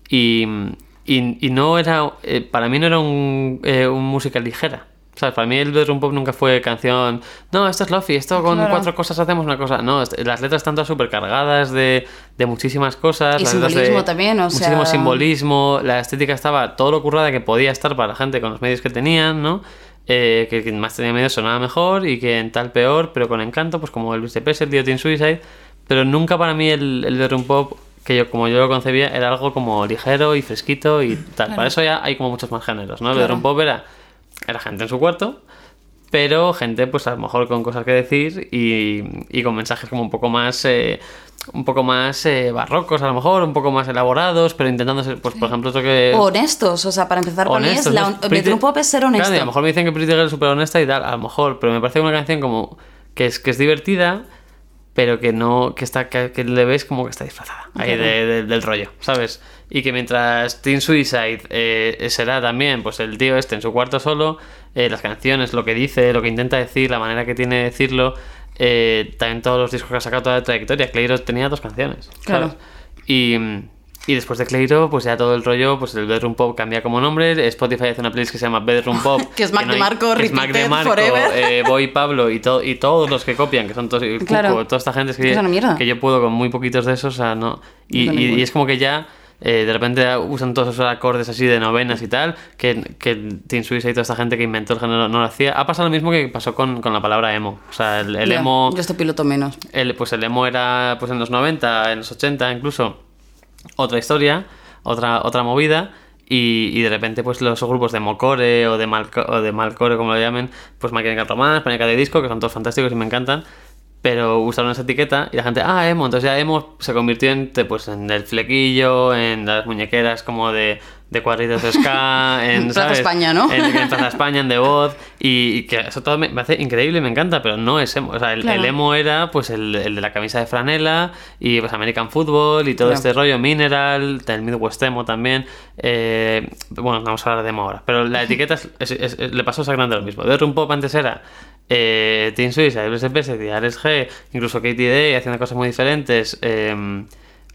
y, y, y no era, eh, para mí no era un, eh, un música ligera. ¿Sabes? Para mí el bedroom pop nunca fue canción, no, esto es lofi, esto con Claro. cuatro cosas hacemos una cosa. No, las letras están todas súper cargadas de, de muchísimas cosas. Y las letras de- simbolismo también, o Muchísimo sea- simbolismo, la estética estaba todo lo currada que podía estar para la gente con los medios que tenían, ¿no? Eh, que quien más tenía medios sonaba mejor y que en tal peor, pero con encanto, pues como el VSTP, el Teen Suicide. Pero nunca para mí el, el bedroom pop, que yo como yo lo concebía, era algo como ligero y fresquito y tal. Para eso ya hay como muchos más géneros, ¿no? El Claro. bedroom pop era, era gente en su cuarto, pero gente pues a lo mejor con cosas que decir y, y con mensajes como un poco más eh, un poco más eh, barrocos a lo mejor un poco más elaborados pero intentando ser pues por ejemplo eso que honestos, o sea, para empezar, mí es la, ¿no? es ser Claro, honesto. a lo mejor me dicen que Pretty Girl es súper honesta y tal a lo mejor pero me parece una canción como que es que es divertida pero que no que está que, que le ves como que está disfrazada ahí Claro. de- de- del rollo sabes y que mientras Teen Suicide eh, será también pues el tío este en su cuarto solo eh, las canciones lo que dice lo que intenta decir la manera que tiene de decirlo eh, también todos los discos que ha sacado toda la trayectoria Cleiro tenía dos canciones Claro. ¿sabes? y y después de Cleiro, pues ya todo el rollo, pues el Bedroom Pop cambia como nombre. Spotify hace una playlist que se llama Bedroom Pop. (laughs) Que es Mac no hay- DeMarco, que es Mac DeMarco, Forever. eh, Boy Pablo y, to- y todos los que copian, que son todos, Cuco, toda esta gente es Es que, mierda. que yo puedo con muy poquitos de esos, o sea, no. Y, No, y- y es como que ya eh, de repente usan todos esos acordes así de novenas y tal, que, que Teen Suicide y toda esta gente que inventó el género no lo hacía. Ha pasado lo mismo que pasó con, con la palabra emo. O sea, el, el Ya, emo. Yo este piloto menos. El, pues el emo era pues en los 90, en los 80 incluso, otra historia, otra, otra movida. Y, y de repente, pues los grupos de Mocore o de, Malco- o de Malcore, como lo llamen, pues My Chemical Romance, Panic! de Disco, que son todos fantásticos y me encantan. Pero usaron esa etiqueta y la gente, ah, emo. Entonces ya emo se convirtió en, pues, en el flequillo, en las muñequeras como de, de cuadritos de ska, (laughs) en, Plaza. España, ¿no? En, en Plaza (laughs) España, en The Voz. Y, y que eso todo me, me hace increíble y me encanta, pero no es emo. O sea, el, Claro. el emo era pues el, el de la camisa de franela y pues American Football y todo Claro. este rollo Mineral, el Midwest emo también. Eh, bueno, no vamos a hablar de emo ahora, pero la (laughs) etiqueta es- es- es- le pasó exactamente lo mismo. De un pop antes era eh, Teen Suicide, BSPS, Alex G, incluso Day haciendo cosas muy diferentes. eh,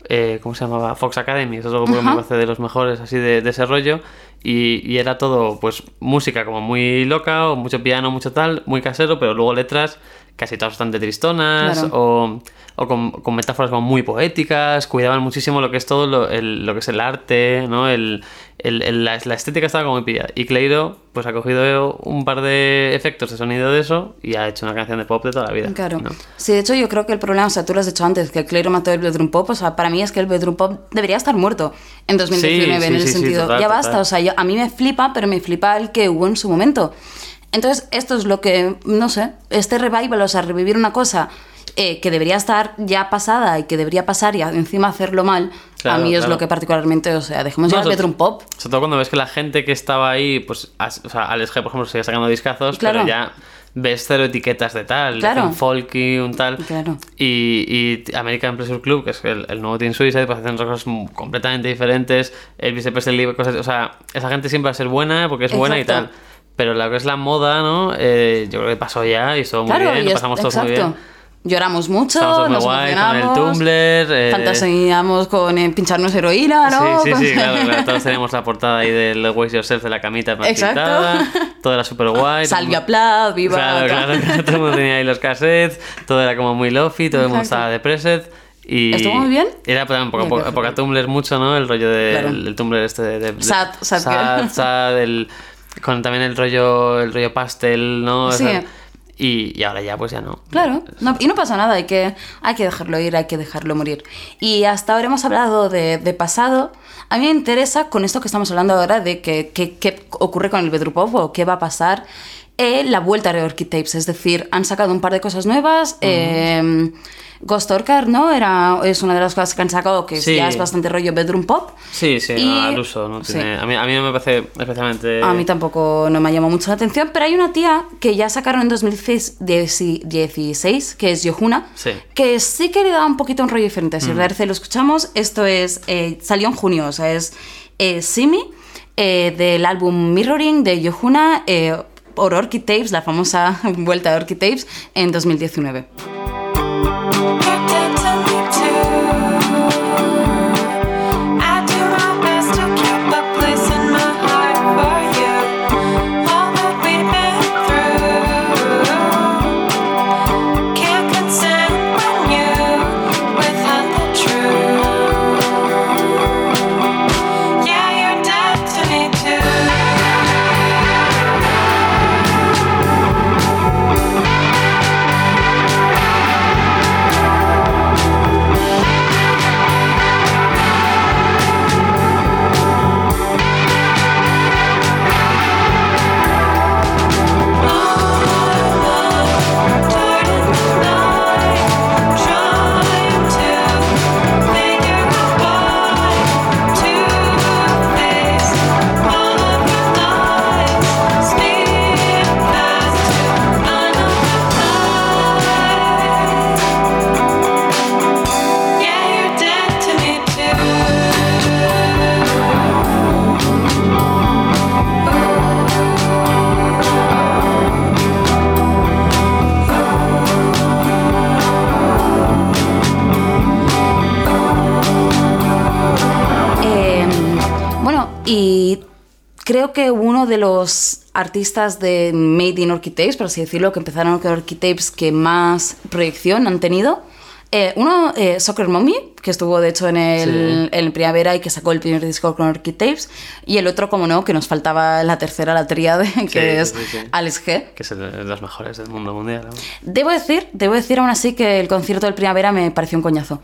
eh, ¿Cómo se llamaba? Fox Academy, eso es algo que me parece de los mejores así de, de ese rollo. Y, y era todo, pues, música como muy loca, o mucho piano, mucho tal, muy casero, pero luego letras casi todas bastante tristonas, Claro. o, o con, con metáforas como muy poéticas, cuidaban muchísimo lo que es todo lo, el- lo que es el arte, ¿no? El, el- el- la, la estética estaba como muy pillada. Y Cleiro, pues ha cogido un par de efectos de sonido de eso y ha hecho una canción de pop de toda la vida. Claro. ¿no? Sí, de hecho yo creo que el problema, o sea, tú lo has dicho antes, que Cleiro mató el bedroom pop, o sea, para mí es que el bedroom pop debería estar muerto en 2019, Sí, en sí, el sí, sentido, total, ya total. basta, o sea, yo- a mí me flipa, pero me flipa el que hubo en su momento. Entonces, esto es lo que, no sé, este revival, o sea, revivir una cosa eh, que debería estar ya pasada y que debería pasar y encima hacerlo mal, Claro, a mí es claro. lo que particularmente, o sea, dejemos No, el sobre- bedroom pop. Sobre todo cuando ves que la gente que estaba ahí, pues, as- o sea, Alex G, por ejemplo, sigue sacando discazos, Claro. pero ya ves cero etiquetas de tal, Claro. un folky, un tal. Claro. Y, y American Pleasure Club, que es el, el nuevo Team Suicide, pues hacen cosas completamente diferentes. El vicepresidente, cosas, o sea, esa gente siempre va a ser buena porque es buena y Exacto. tal. Pero lo que es la moda, ¿no? Eh, yo creo que pasó ya y estuvo muy Claro, bien, y lo es- pasamos todos muy exacto. bien. Lloramos mucho, muy nos guay con el. Tumblr. eh, Fantaseamos con eh, pincharnos heroína, ¿no? Sí, sí, sí, claro, claro. (laughs) Todos teníamos la portada ahí del Waste Yourself de la camita pintada. Todo era súper guay. Salvia Plath, viva. Claro, claro, claro, todo el mundo tenía ahí los cassettes, todo era como muy lofi, todo el mundo estaba de preset. Y ¿Estuvo muy bien? Era un poco, Bien, Tumblr mucho, ¿no? El rollo de, Claro. Tumblr este de... de- Sad, sad sad, sad, el- con también el rollo, el rollo pastel, ¿no? Sí. Esa- y, y ahora ya, pues ya no. Claro, no- y no pasa nada, hay que, hay que dejarlo ir, hay que dejarlo morir. Y hasta ahora hemos hablado de, de pasado. A mí me interesa con esto que estamos hablando ahora de que, que- qué ocurre con el Bedroom Pop o qué va a pasar eh, la vuelta de Orchid Tapes. Es decir, han sacado un par de cosas nuevas. eh, Ghost Orchard, ¿no? Era, es una de las cosas que han sacado que Sí. ya es bastante rollo Bedroom Pop. Sí, sí, Y- al uso. No sí. a, mí, a mí no me parece especialmente... A mí tampoco no me llamó mucho la atención, pero hay una tía que ya sacaron en 2016, que es Yohuna, Sí. que sí que le da un poquito un rollo diferente. Si parece, lo escuchamos. Esto es eh, salió en junio, o sea, es eh, Simi, eh, del álbum Mirroring de Yohuna, eh, por Orchid Tapes, la famosa (laughs) vuelta de Orchid Tapes, en 2019. Los artistas de Made in Orchid Tapes, por así decirlo, que empezaron con Orchid Tapes que más proyección han tenido, eh, uno, eh, Soccer Mommy, que estuvo de hecho en el, en primavera y que sacó el primer disco con Orchid Tapes, y el otro, como no, que nos faltaba la tercera, la tríade, (laughs) que Sí, es sí, sí. Alex G. Que es de los mejores del mundo mundial. ¿no? Debo decir, debo decir aún así que el concierto del primavera me pareció un coñazo.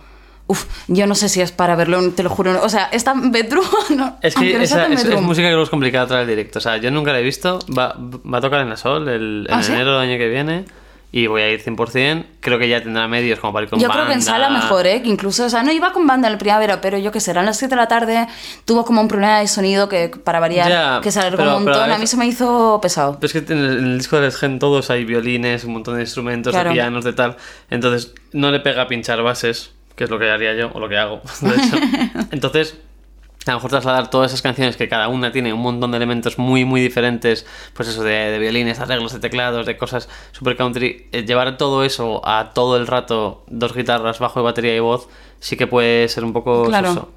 Uf, yo no sé si es para verlo, te lo juro. O sea, esta Bedroom, (laughs) no, Es que no esa, es, es música que es complicada traer al directo. O sea, yo nunca la he visto. Va, va a tocar en la Sol el, en ¿Ah, sí? enero del año que viene. Y voy a ir 100%. Creo que ya tendrá medios como para ir con Yo banda. creo que en sala mejor, ¿eh? Que incluso, o sea, no iba con banda en el primavera, pero yo que sé, eran las 7 de la tarde, tuvo como un problema de sonido que, para variar, Ya, que se alargó un montón. a A mí se me hizo pesado. Pero es que en el, en el disco de Gen todos hay violines, un montón de instrumentos, Claro. de pianos, de tal. Entonces no le pega pinchar bases, que es lo que haría yo, o lo que hago, (laughs) de hecho. (laughs) Entonces, a lo mejor trasladar todas esas canciones que cada una tiene un montón de elementos muy, muy diferentes, pues eso, de, de violines, arreglos de teclados, de cosas super country, eh, llevar todo eso a todo el rato, dos guitarras, bajo, batería y voz, sí que puede ser un poco Claro.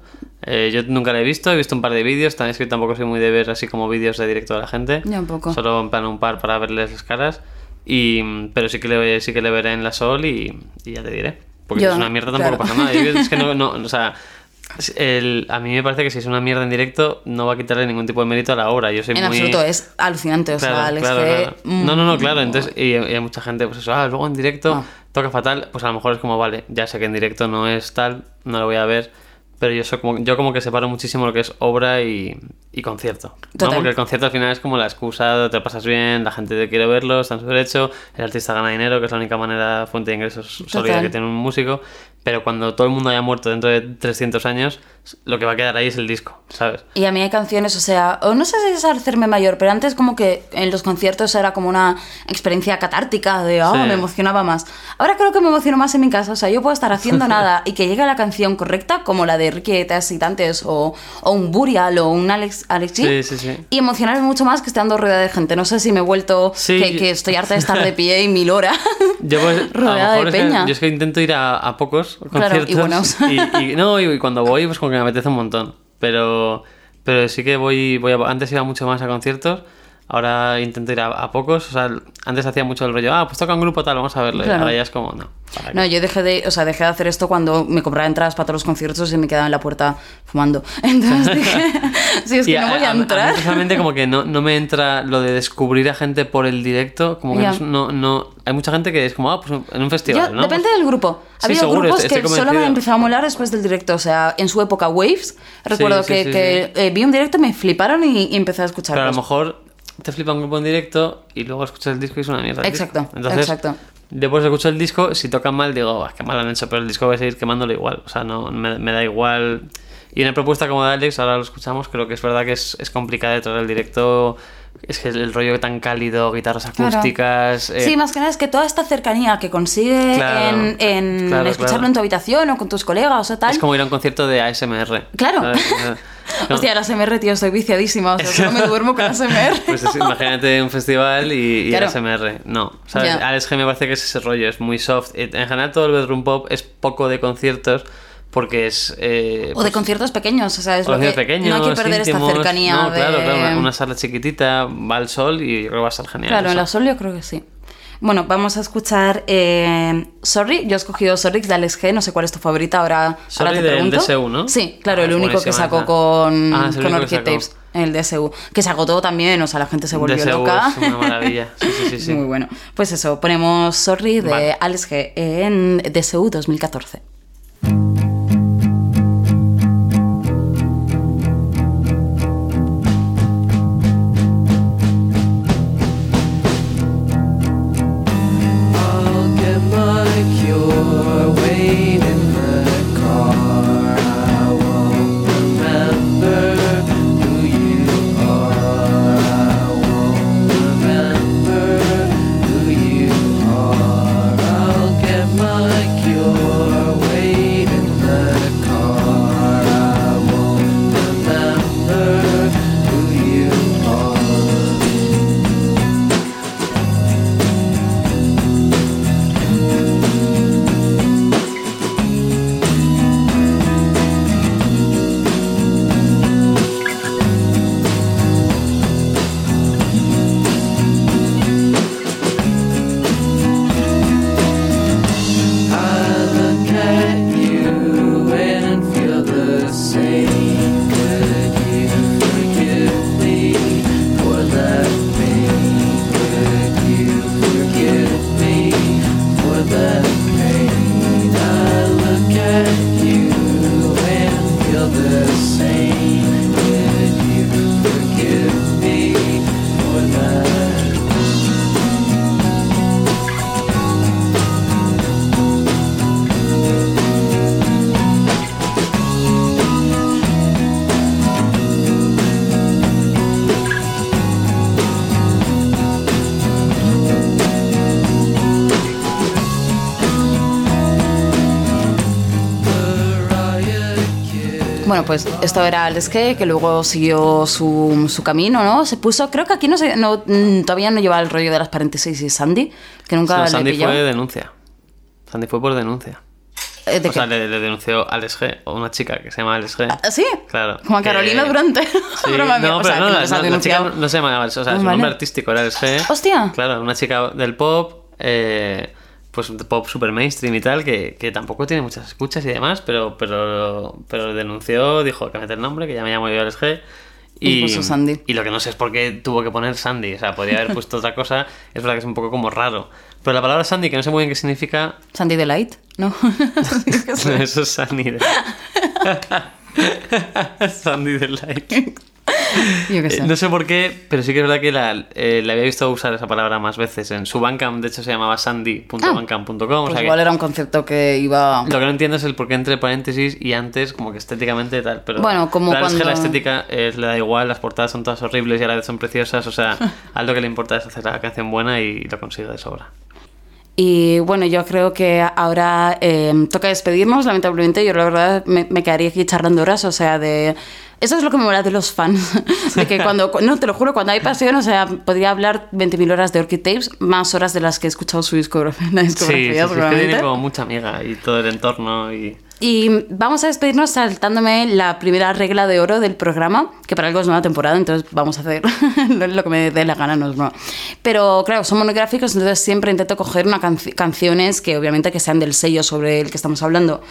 Eh, yo nunca la he visto, he visto un par de vídeos, también es que tampoco soy muy de ver así como vídeos de directo de la gente. Yo un poco. Solo en plan un par para verles las caras. Y, pero sí que le, sí que le veré en la Sol y, y ya te diré. Porque Yo, si es una mierda tampoco claro. pasa nada. Yo es que no, no, (laughs) o sea, el- a mí me parece que si es una mierda en directo no va a quitarle ningún tipo de mérito a la obra. Yo soy En muy... absoluto, es alucinante. O sea, Claro, Alex claro, mm, No, no, no, claro. Entonces, y, y hay mucha gente, pues eso, ah, luego en directo Ah. toca fatal. Pues a lo mejor es como, vale, ya sé que en directo no es tal, no lo voy a ver. Pero yo, soy como, yo como que separo muchísimo lo que es obra y, y concierto. ¿no? Porque el concierto al final es como la excusa, te pasas bien, la gente te quiere verlo, está en su derecho, el artista gana dinero, que es la única manera, fuente de ingresos sólida Total. que tiene un músico. Pero cuando todo el mundo haya muerto dentro de 300 años, lo que va a quedar ahí es el disco, ¿sabes? Y a mí hay canciones, o sea, no sé si es hacerme mayor, pero antes como que en los conciertos era como una experiencia catártica de, oh, Sí. me emocionaba más. Ahora creo que me emociono más en mi casa, o sea, yo puedo estar haciendo (laughs) nada y que llegue la canción correcta, como la de Ricky Tantes o, o un Burial o un Alex, Alex G, Sí, sí, y emocionarme mucho más que estando rodeada de gente. No sé si me he vuelto que, que estoy harta de estar de (laughs) pie y mil horas. (laughs) Yo, pues, a lo Rodeada mejor de es que- peña. yo es que intento ir a, a pocos Claro, y conciertos. buenos. y- y- no, y, y cuando voy, pues como me apetece un montón. Pero, pero sí que voy, voy a- antes iba mucho más a conciertos. Ahora intento ir a, a pocos. O sea, antes hacía mucho el rollo, ah, pues toca un grupo tal, vamos a verlo. Y Claro. ahora ya es como, no. No, yo dejé de, o sea, dejé de hacer esto cuando me compraba entradas para todos los conciertos y me quedaba en la puerta fumando. (laughs) Entonces (laughs) dije, sí, es que Y no voy a, entrar. personalmente como que no, no me entra lo de descubrir a gente por el directo, como que no, no, hay mucha gente que es como, ah, pues en un festival, Yo- ¿no? Depende Pues- del grupo. Sí, Había seguro, grupos estoy- que solo me empezó a molar después del directo. O sea, en su época Waves, recuerdo sí, que, sí, que, eh, vi un directo, me fliparon y, y empecé a escuchar. Pero a lo mejor te flipa un grupo en directo y luego escuchas el disco y es una mierda. Exacto. Entonces, exacto. Después escucho el disco, si tocan mal digo, "Buah, qué mal han hecho, pero el disco voy a seguir quemándolo igual. O sea, no me, me da igual. Y una propuesta como de Alex, ahora lo escuchamos, creo que es verdad que es, es complicada detrás del directo. Es que el, rollo tan cálido, guitarras Claro. acústicas. eh, Sí, más que nada es que toda esta cercanía que consigue Claro, en, en claro, escucharlo en tu habitación o con tus colegas o tal. es como ir a un concierto de ASMR. Claro. no. (laughs) Hostia, la ASMR, tío, estoy viciadísima. O sea, solo me duermo con ASMR. (laughs) Pues es- imagínate un festival y, y Claro. ASMR. No, ¿sabes? Alex G me parece que es ese rollo, es muy soft. En general todo el bedroom pop es poco de conciertos porque es... eh, O de pues, conciertos pequeños, o sea, es lo que conciertos pequeños, no hay que perder íntimos. esta cercanía No, de... claro, claro, una, una sala chiquitita, va al sol y va a estar genial. Claro, en la Sol yo creo que sí. Bueno, vamos a escuchar eh, Sorry. Yo he escogido Sorry de Alex G. No sé cuál es tu favorita. Ahora, Sorry ahora te del pregunto. DSU, ¿no? Sí, claro, Ah, el único que sacó con, Ah, con Orchid. Tapes, el DSU. Que se agotó también, o sea, la gente se volvió DSU loca. es una maravilla. Sí, sí, sí. (laughs) sí. Muy bueno. Pues eso, ponemos Sorry de Vale. Alex G en DSU 2014. Bueno, pues esto era Alex G, que luego siguió su, su camino, ¿no? Se puso, creo que aquí no no, mm, todavía no lleva el rollo de las paréntesis y Sandy, que nunca No, le Sandy fue denuncia. Sandy fue por denuncia. Eh, ¿de O sea, le, le denunció Alex G, o una chica que se llama Alex G. ¿Ah, ¿Sí? Claro. Como a que- Carolina Durante. Sí, (laughs) Broma mía, no, o pero sea, no, la, no, la chica no se llama, o sea, Ah, su vale. nombre artístico era Alex G. Hostia. Claro, una chica del pop, eh, pues pop super mainstream y tal, que, que tampoco tiene muchas escuchas y demás, pero, pero, pero denunció, dijo que mete el nombre, que ya me llamo yo G. Y puso Sandy. y lo que no sé es por qué tuvo que poner Sandy. O sea, podría haber puesto otra cosa. Es verdad que es un poco como raro. Pero la palabra Sandy, que no sé muy bien qué significa, Sandy Delight, ¿no? (laughs) (laughs) Eso es Sandy. de- (laughs) (laughs) Sandy Delight. Yo qué Eh, sé. No sé por qué, pero sí que es verdad que la, eh, la había visto usar esa palabra más veces. En su Bandcamp, de hecho, se llamaba sandy.bandcamp.com. o Pues sea que igual era un concepto que iba... Lo que no entiendo es el por qué entre paréntesis y antes, como que estéticamente tal. Pero Bueno, como es que la cuando- estética eh, le da igual, las portadas son todas horribles y a la vez son preciosas. O sea, (laughs) a lo que le importa es hacer la canción buena y lo consigue de sobra. Y bueno, yo creo que ahora eh, toca despedirnos, lamentablemente. Yo la verdad me, me quedaría aquí charlando horas, o sea, de... Eso es lo que me mola de los fans. (laughs) De que cuando... No, te lo juro, cuando hay pasión, o sea, podría hablar 20.000 horas de Orchid Tapes, más horas de las que he escuchado su discografía. (laughs) La Sí, sí, sí, discografía es que tiene como mucha amiga y todo el entorno y... Y vamos a despedirnos saltándome la primera regla de oro del programa, que para algo es nueva temporada, entonces vamos a hacer (laughs) lo que me dé la gana, no es broma. Pero claro, son monográficos, entonces siempre intento coger una canci- canciones que obviamente que sean del sello sobre el que estamos hablando.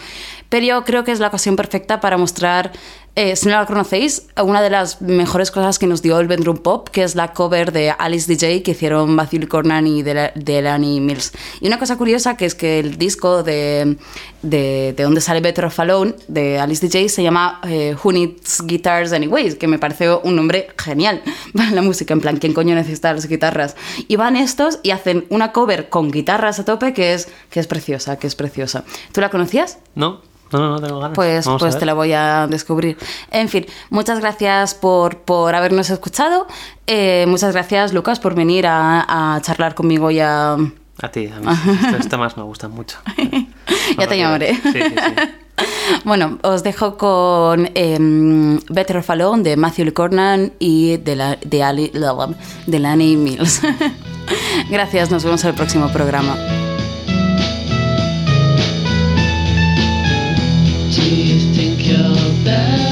Pero yo creo que es la ocasión perfecta para mostrar, eh, si no la conocéis, una de las mejores cosas que nos dio el Bedroom Pop, que es la cover de Alice DJ que hicieron Matthew Cornan y de Delaney Mills. Y una cosa curiosa que es que el disco de, de, de donde sale Better Off Alone, de Alice DJ, se llama eh, Who Needs Guitars Anyways, que me pareció un nombre genial (laughs) para la música, en plan, ¿quién coño necesita las guitarras? Y van estos y hacen una cover con guitarras a tope que es, que es preciosa, que es preciosa. ¿Tú la conocías? No, no, no, no tengo ganas. Pues, Vamos pues te la voy a descubrir. En fin, muchas gracias por, por habernos escuchado. Eh, muchas gracias, Lucas, por venir a, a charlar conmigo y a... A ti, a mí. (laughs) Estos temas me gustan mucho. (laughs) Ya te llamaré. Sí, sí, sí. (laughs) Bueno, os dejo con em, Better Off Alone de Matthew Cornan y de, la, de, Ali, de Lani Mills. Gracias, nos vemos en el próximo programa. Do